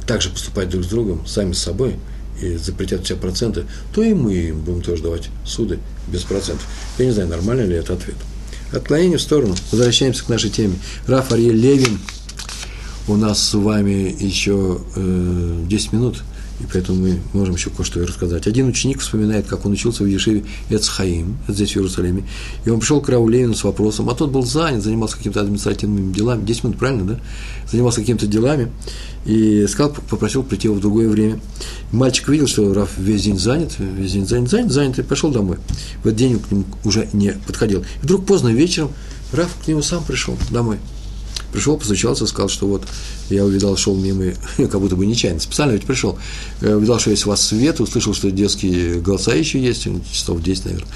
также поступать друг с другом, сами с собой, и запретят все проценты, то и мы им будем тоже давать суды без процентов. Я не знаю, нормально ли это ответ. Отклонение в сторону. Возвращаемся к нашей теме. Раф Арье Левин. У нас с вами еще э, 10 минут – и поэтому мы можем еще кое-что рассказать. Один ученик вспоминает, как он учился в Ешиве Эцхаим, здесь в Иерусалиме, и он пришел к Рау Левину с вопросом, а тот был занят, занимался какими-то административными делами, 10 минут, правильно, да? Занимался какими-то делами, и сказал, попросил прийти его в другое время. Мальчик видел, что Раф весь день занят, весь день занят, занят, занят, и пошел домой. В этот день он к нему уже не подходил. И вдруг поздно вечером Раф к нему сам пришел домой. Пришел, постучался, сказал, что вот я увидал, шел мимо, как будто бы нечаянно, специально ведь пришел, э, увидал, что есть у вас свет, услышал, что детские голоса еще есть, часов 10, наверное,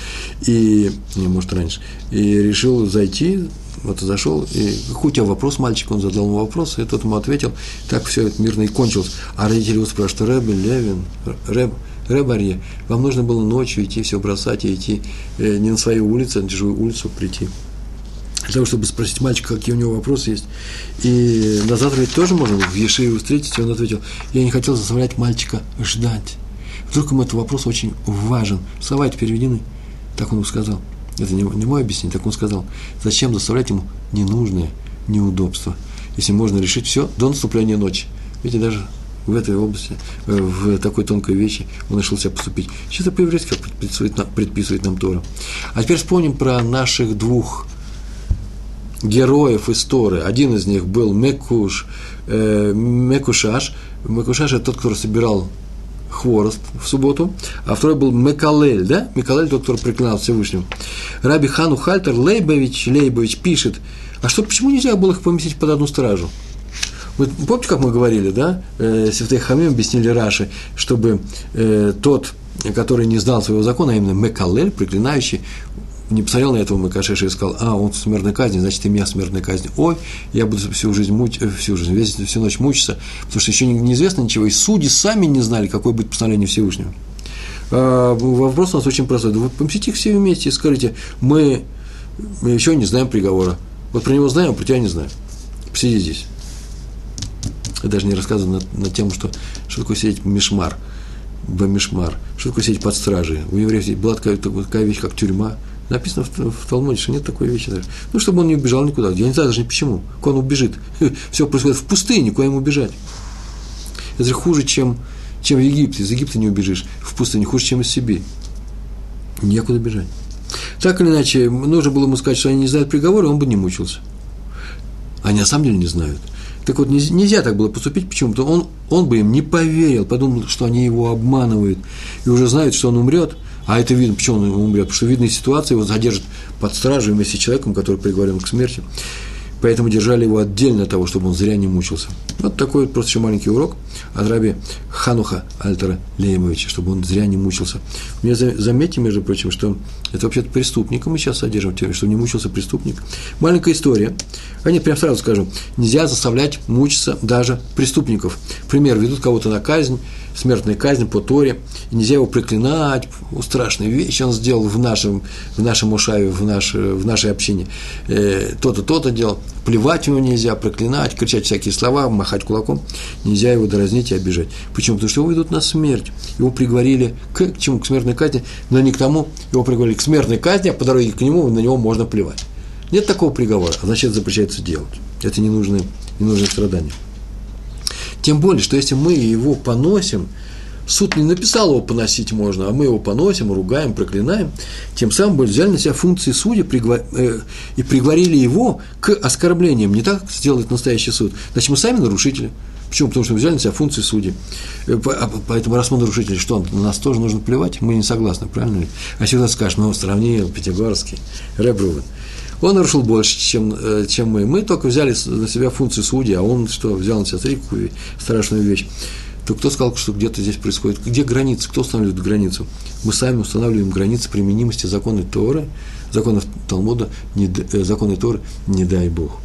и, не, может, раньше, и решил зайти, вот зашел, и какой у тебя вопрос, мальчик, он задал ему вопрос, и тот ему ответил, так все это мирно и кончилось. А родители его спрашивают, Рэб, Левин, Рэб, Рэб Арье, вам нужно было ночью идти, все бросать и идти э, не на свою улицу, а на чужую улицу прийти для того, чтобы спросить мальчика, какие у него вопросы есть. И на завтра ведь тоже можно в Ешиве встретить, и он ответил, я не хотел заставлять мальчика ждать. Вдруг ему этот вопрос очень важен. Слова эти переведены. Так он сказал. Это не, не мое объяснение, так он сказал. Зачем заставлять ему ненужные неудобства, если можно решить все до наступления ночи. Видите, даже в этой области, э, в такой тонкой вещи он решил себя поступить. Что-то по-еврейски предписывает, предписывает нам Тора. А теперь вспомним про наших двух героев истории. Один из них был Мекуш, э, Мекушаш. Мекушаш – это тот, который собирал хворост в субботу, а второй был Мекалель, да? Мекалель, тот, который проклинал Всевышнего. Раби Хану Хальтер Лейбович, Лейбович пишет, а что, почему нельзя было их поместить под одну стражу? Вы помните, как мы говорили, да? Э, Святые Хамим объяснили Раши, чтобы э, тот, который не знал своего закона, а именно Мекалель, проклинающий, не посмотрел на этого Макашеша и сказал, а, он в смертной казни, значит, и меня смертной казни. Ой, я буду всю жизнь, муч... Э, всю жизнь, весь, всю ночь мучиться, потому что еще неизвестно ничего, и судьи сами не знали, какое будет постановление Всевышнего. А, вопрос у нас очень простой. Вы поместите их все вместе и скажите, мы, мы еще не знаем приговора. Вот про него знаем, а про тебя не знаем. Посиди здесь. Я даже не рассказываю на, на тему, что, что такое сидеть мишмар, бамишмар, что такое сидеть под стражей. У евреев была такая, такая вещь, как тюрьма, Написано в, в Талмуде, что нет такой вещи даже. Ну, чтобы он не убежал никуда. Я не знаю даже почему. Куда он убежит? Все происходит в пустыне, куда ему убежать? Это же хуже, чем, чем в Египте. Из Египта не убежишь. В пустыне хуже, чем из Сибири. Некуда бежать. Так или иначе, нужно было ему сказать, что они не знают приговора, он бы не мучился. Они на самом деле не знают. Так вот, нельзя так было поступить, почему? Потому он, он бы им не поверил, подумал, что они его обманывают, и уже знают, что он умрет, а это видно, почему он умрет, потому что видно ситуация, его задержат под стражей вместе с человеком, который приговорен к смерти поэтому держали его отдельно от того, чтобы он зря не мучился. Вот такой вот просто еще маленький урок от раби Хануха Альтера Леймовича, чтобы он зря не мучился. Мне заметьте, между прочим, что это вообще-то преступника мы сейчас содержим в теории, что не мучился преступник. Маленькая история. А нет, прям сразу скажу, нельзя заставлять мучиться даже преступников. Пример, ведут кого-то на казнь, смертная казнь по Торе, и нельзя его проклинать, страшные вещи он сделал в нашем, в нашем ушаве, в, наш, в нашей общине, э, то-то, то-то делал, плевать ему нельзя, проклинать, кричать всякие слова, махать кулаком, нельзя его дразнить и обижать. Почему? Потому что его ведут на смерть, его приговорили к, к чему? К смертной казни, но не к тому, его приговорили к смертной казни, а по дороге к нему на него можно плевать. Нет такого приговора, а значит запрещается делать. Это не нужны, не нужны страдания. Тем более, что если мы его поносим, суд не написал его поносить можно, а мы его поносим, ругаем, проклинаем, тем самым взяли на себя функции судьи э, и приговорили его к оскорблениям. Не так сделает настоящий суд. Значит, мы сами нарушители. Почему? Потому что мы взяли на себя функции судьи. Э, а, поэтому, раз мы нарушители, что, на нас тоже нужно плевать? Мы не согласны, правильно ли? А всегда скажешь, ну, сравнил Пятигорский, Ребрувен. Он нарушил больше, чем, э, чем мы. Мы только взяли на себя функцию судьи, а он что, взял на себя такую страшную вещь. То кто сказал, что где-то здесь происходит? Где границы? Кто устанавливает границу? Мы сами устанавливаем границы применимости законы Торы, законов Талмуда, не, э, законы Торы, не дай Бог.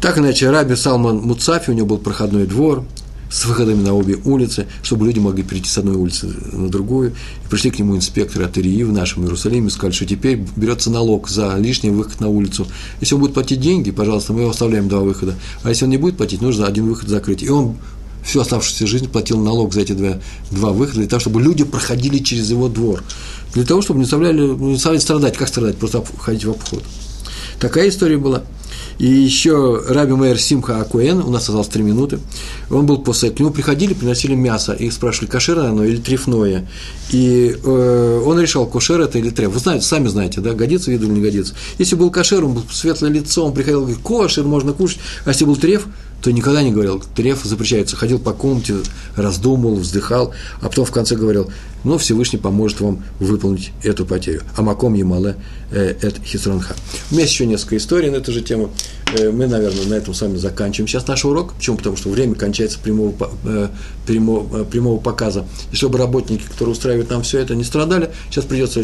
Так иначе, Раби Салман Муцафи, у него был проходной двор, с выходами на обе улицы, чтобы люди могли перейти с одной улицы на другую. И пришли к нему инспекторы от Ирии в нашем Иерусалиме сказали, что теперь берется налог за лишний выход на улицу. Если он будет платить деньги, пожалуйста, мы его оставляем два выхода. А если он не будет платить, нужно один выход закрыть. И он всю оставшуюся жизнь платил налог за эти два, два выхода, для того, чтобы люди проходили через его двор. Для того, чтобы не заставляли, не заставляли страдать. Как страдать? Просто ходить в обход. Такая история была. И еще Раби Мейер Симха Акуэн, у нас осталось три минуты, он был после, к нему приходили, приносили мясо, и спрашивали, кошерное оно или трефное. И э, он решал, кошер это или треф. Вы знаете, сами знаете, да, годится виду или не годится. Если был кошер, он был светлое лицо, он приходил говорит, кошер, можно кушать. А если был треф, то никогда не говорил, треф запрещается. Ходил по комнате, раздумывал, вздыхал, а потом в конце говорил, ну, Всевышний поможет вам выполнить эту потерю. А маком Ямале э, эт хисронха. У меня есть еще несколько историй на эту же тему. Э, мы, наверное, на этом с вами заканчиваем сейчас наш урок. Почему? Потому что время кончается прямого, э, прямого, прямого показа. И чтобы работники, которые устраивают нам все это, не страдали, сейчас придется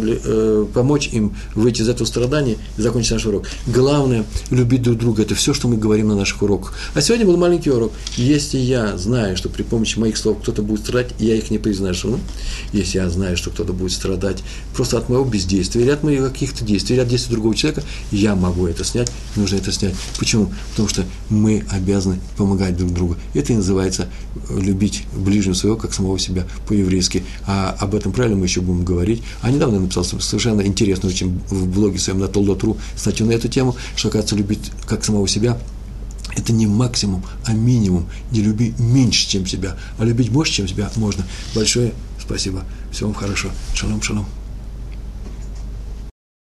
помочь им выйти из этого страдания и закончить наш урок. Главное – любить друг друга. Это все, что мы говорим на наших уроках. А сегодня был маленький урок. Если я знаю, что при помощи моих слов кто-то будет страдать, я их не произношу, если я знаю, что кто-то будет страдать просто от моего бездействия или от моих каких-то действий, или от действий другого человека, я могу это снять, нужно это снять. Почему? Потому что мы обязаны помогать друг другу. Это и называется любить ближнего своего, как самого себя по-еврейски. А об этом правильно мы еще будем говорить. А недавно я написал совершенно интересно очень в блоге своем на Толдотру статью на эту тему, что, оказывается, любить как самого себя – это не максимум, а минимум. Не люби меньше, чем себя, а любить больше, чем себя можно. Большое спасибо. Всего вам хорошо. Шалом, шалом.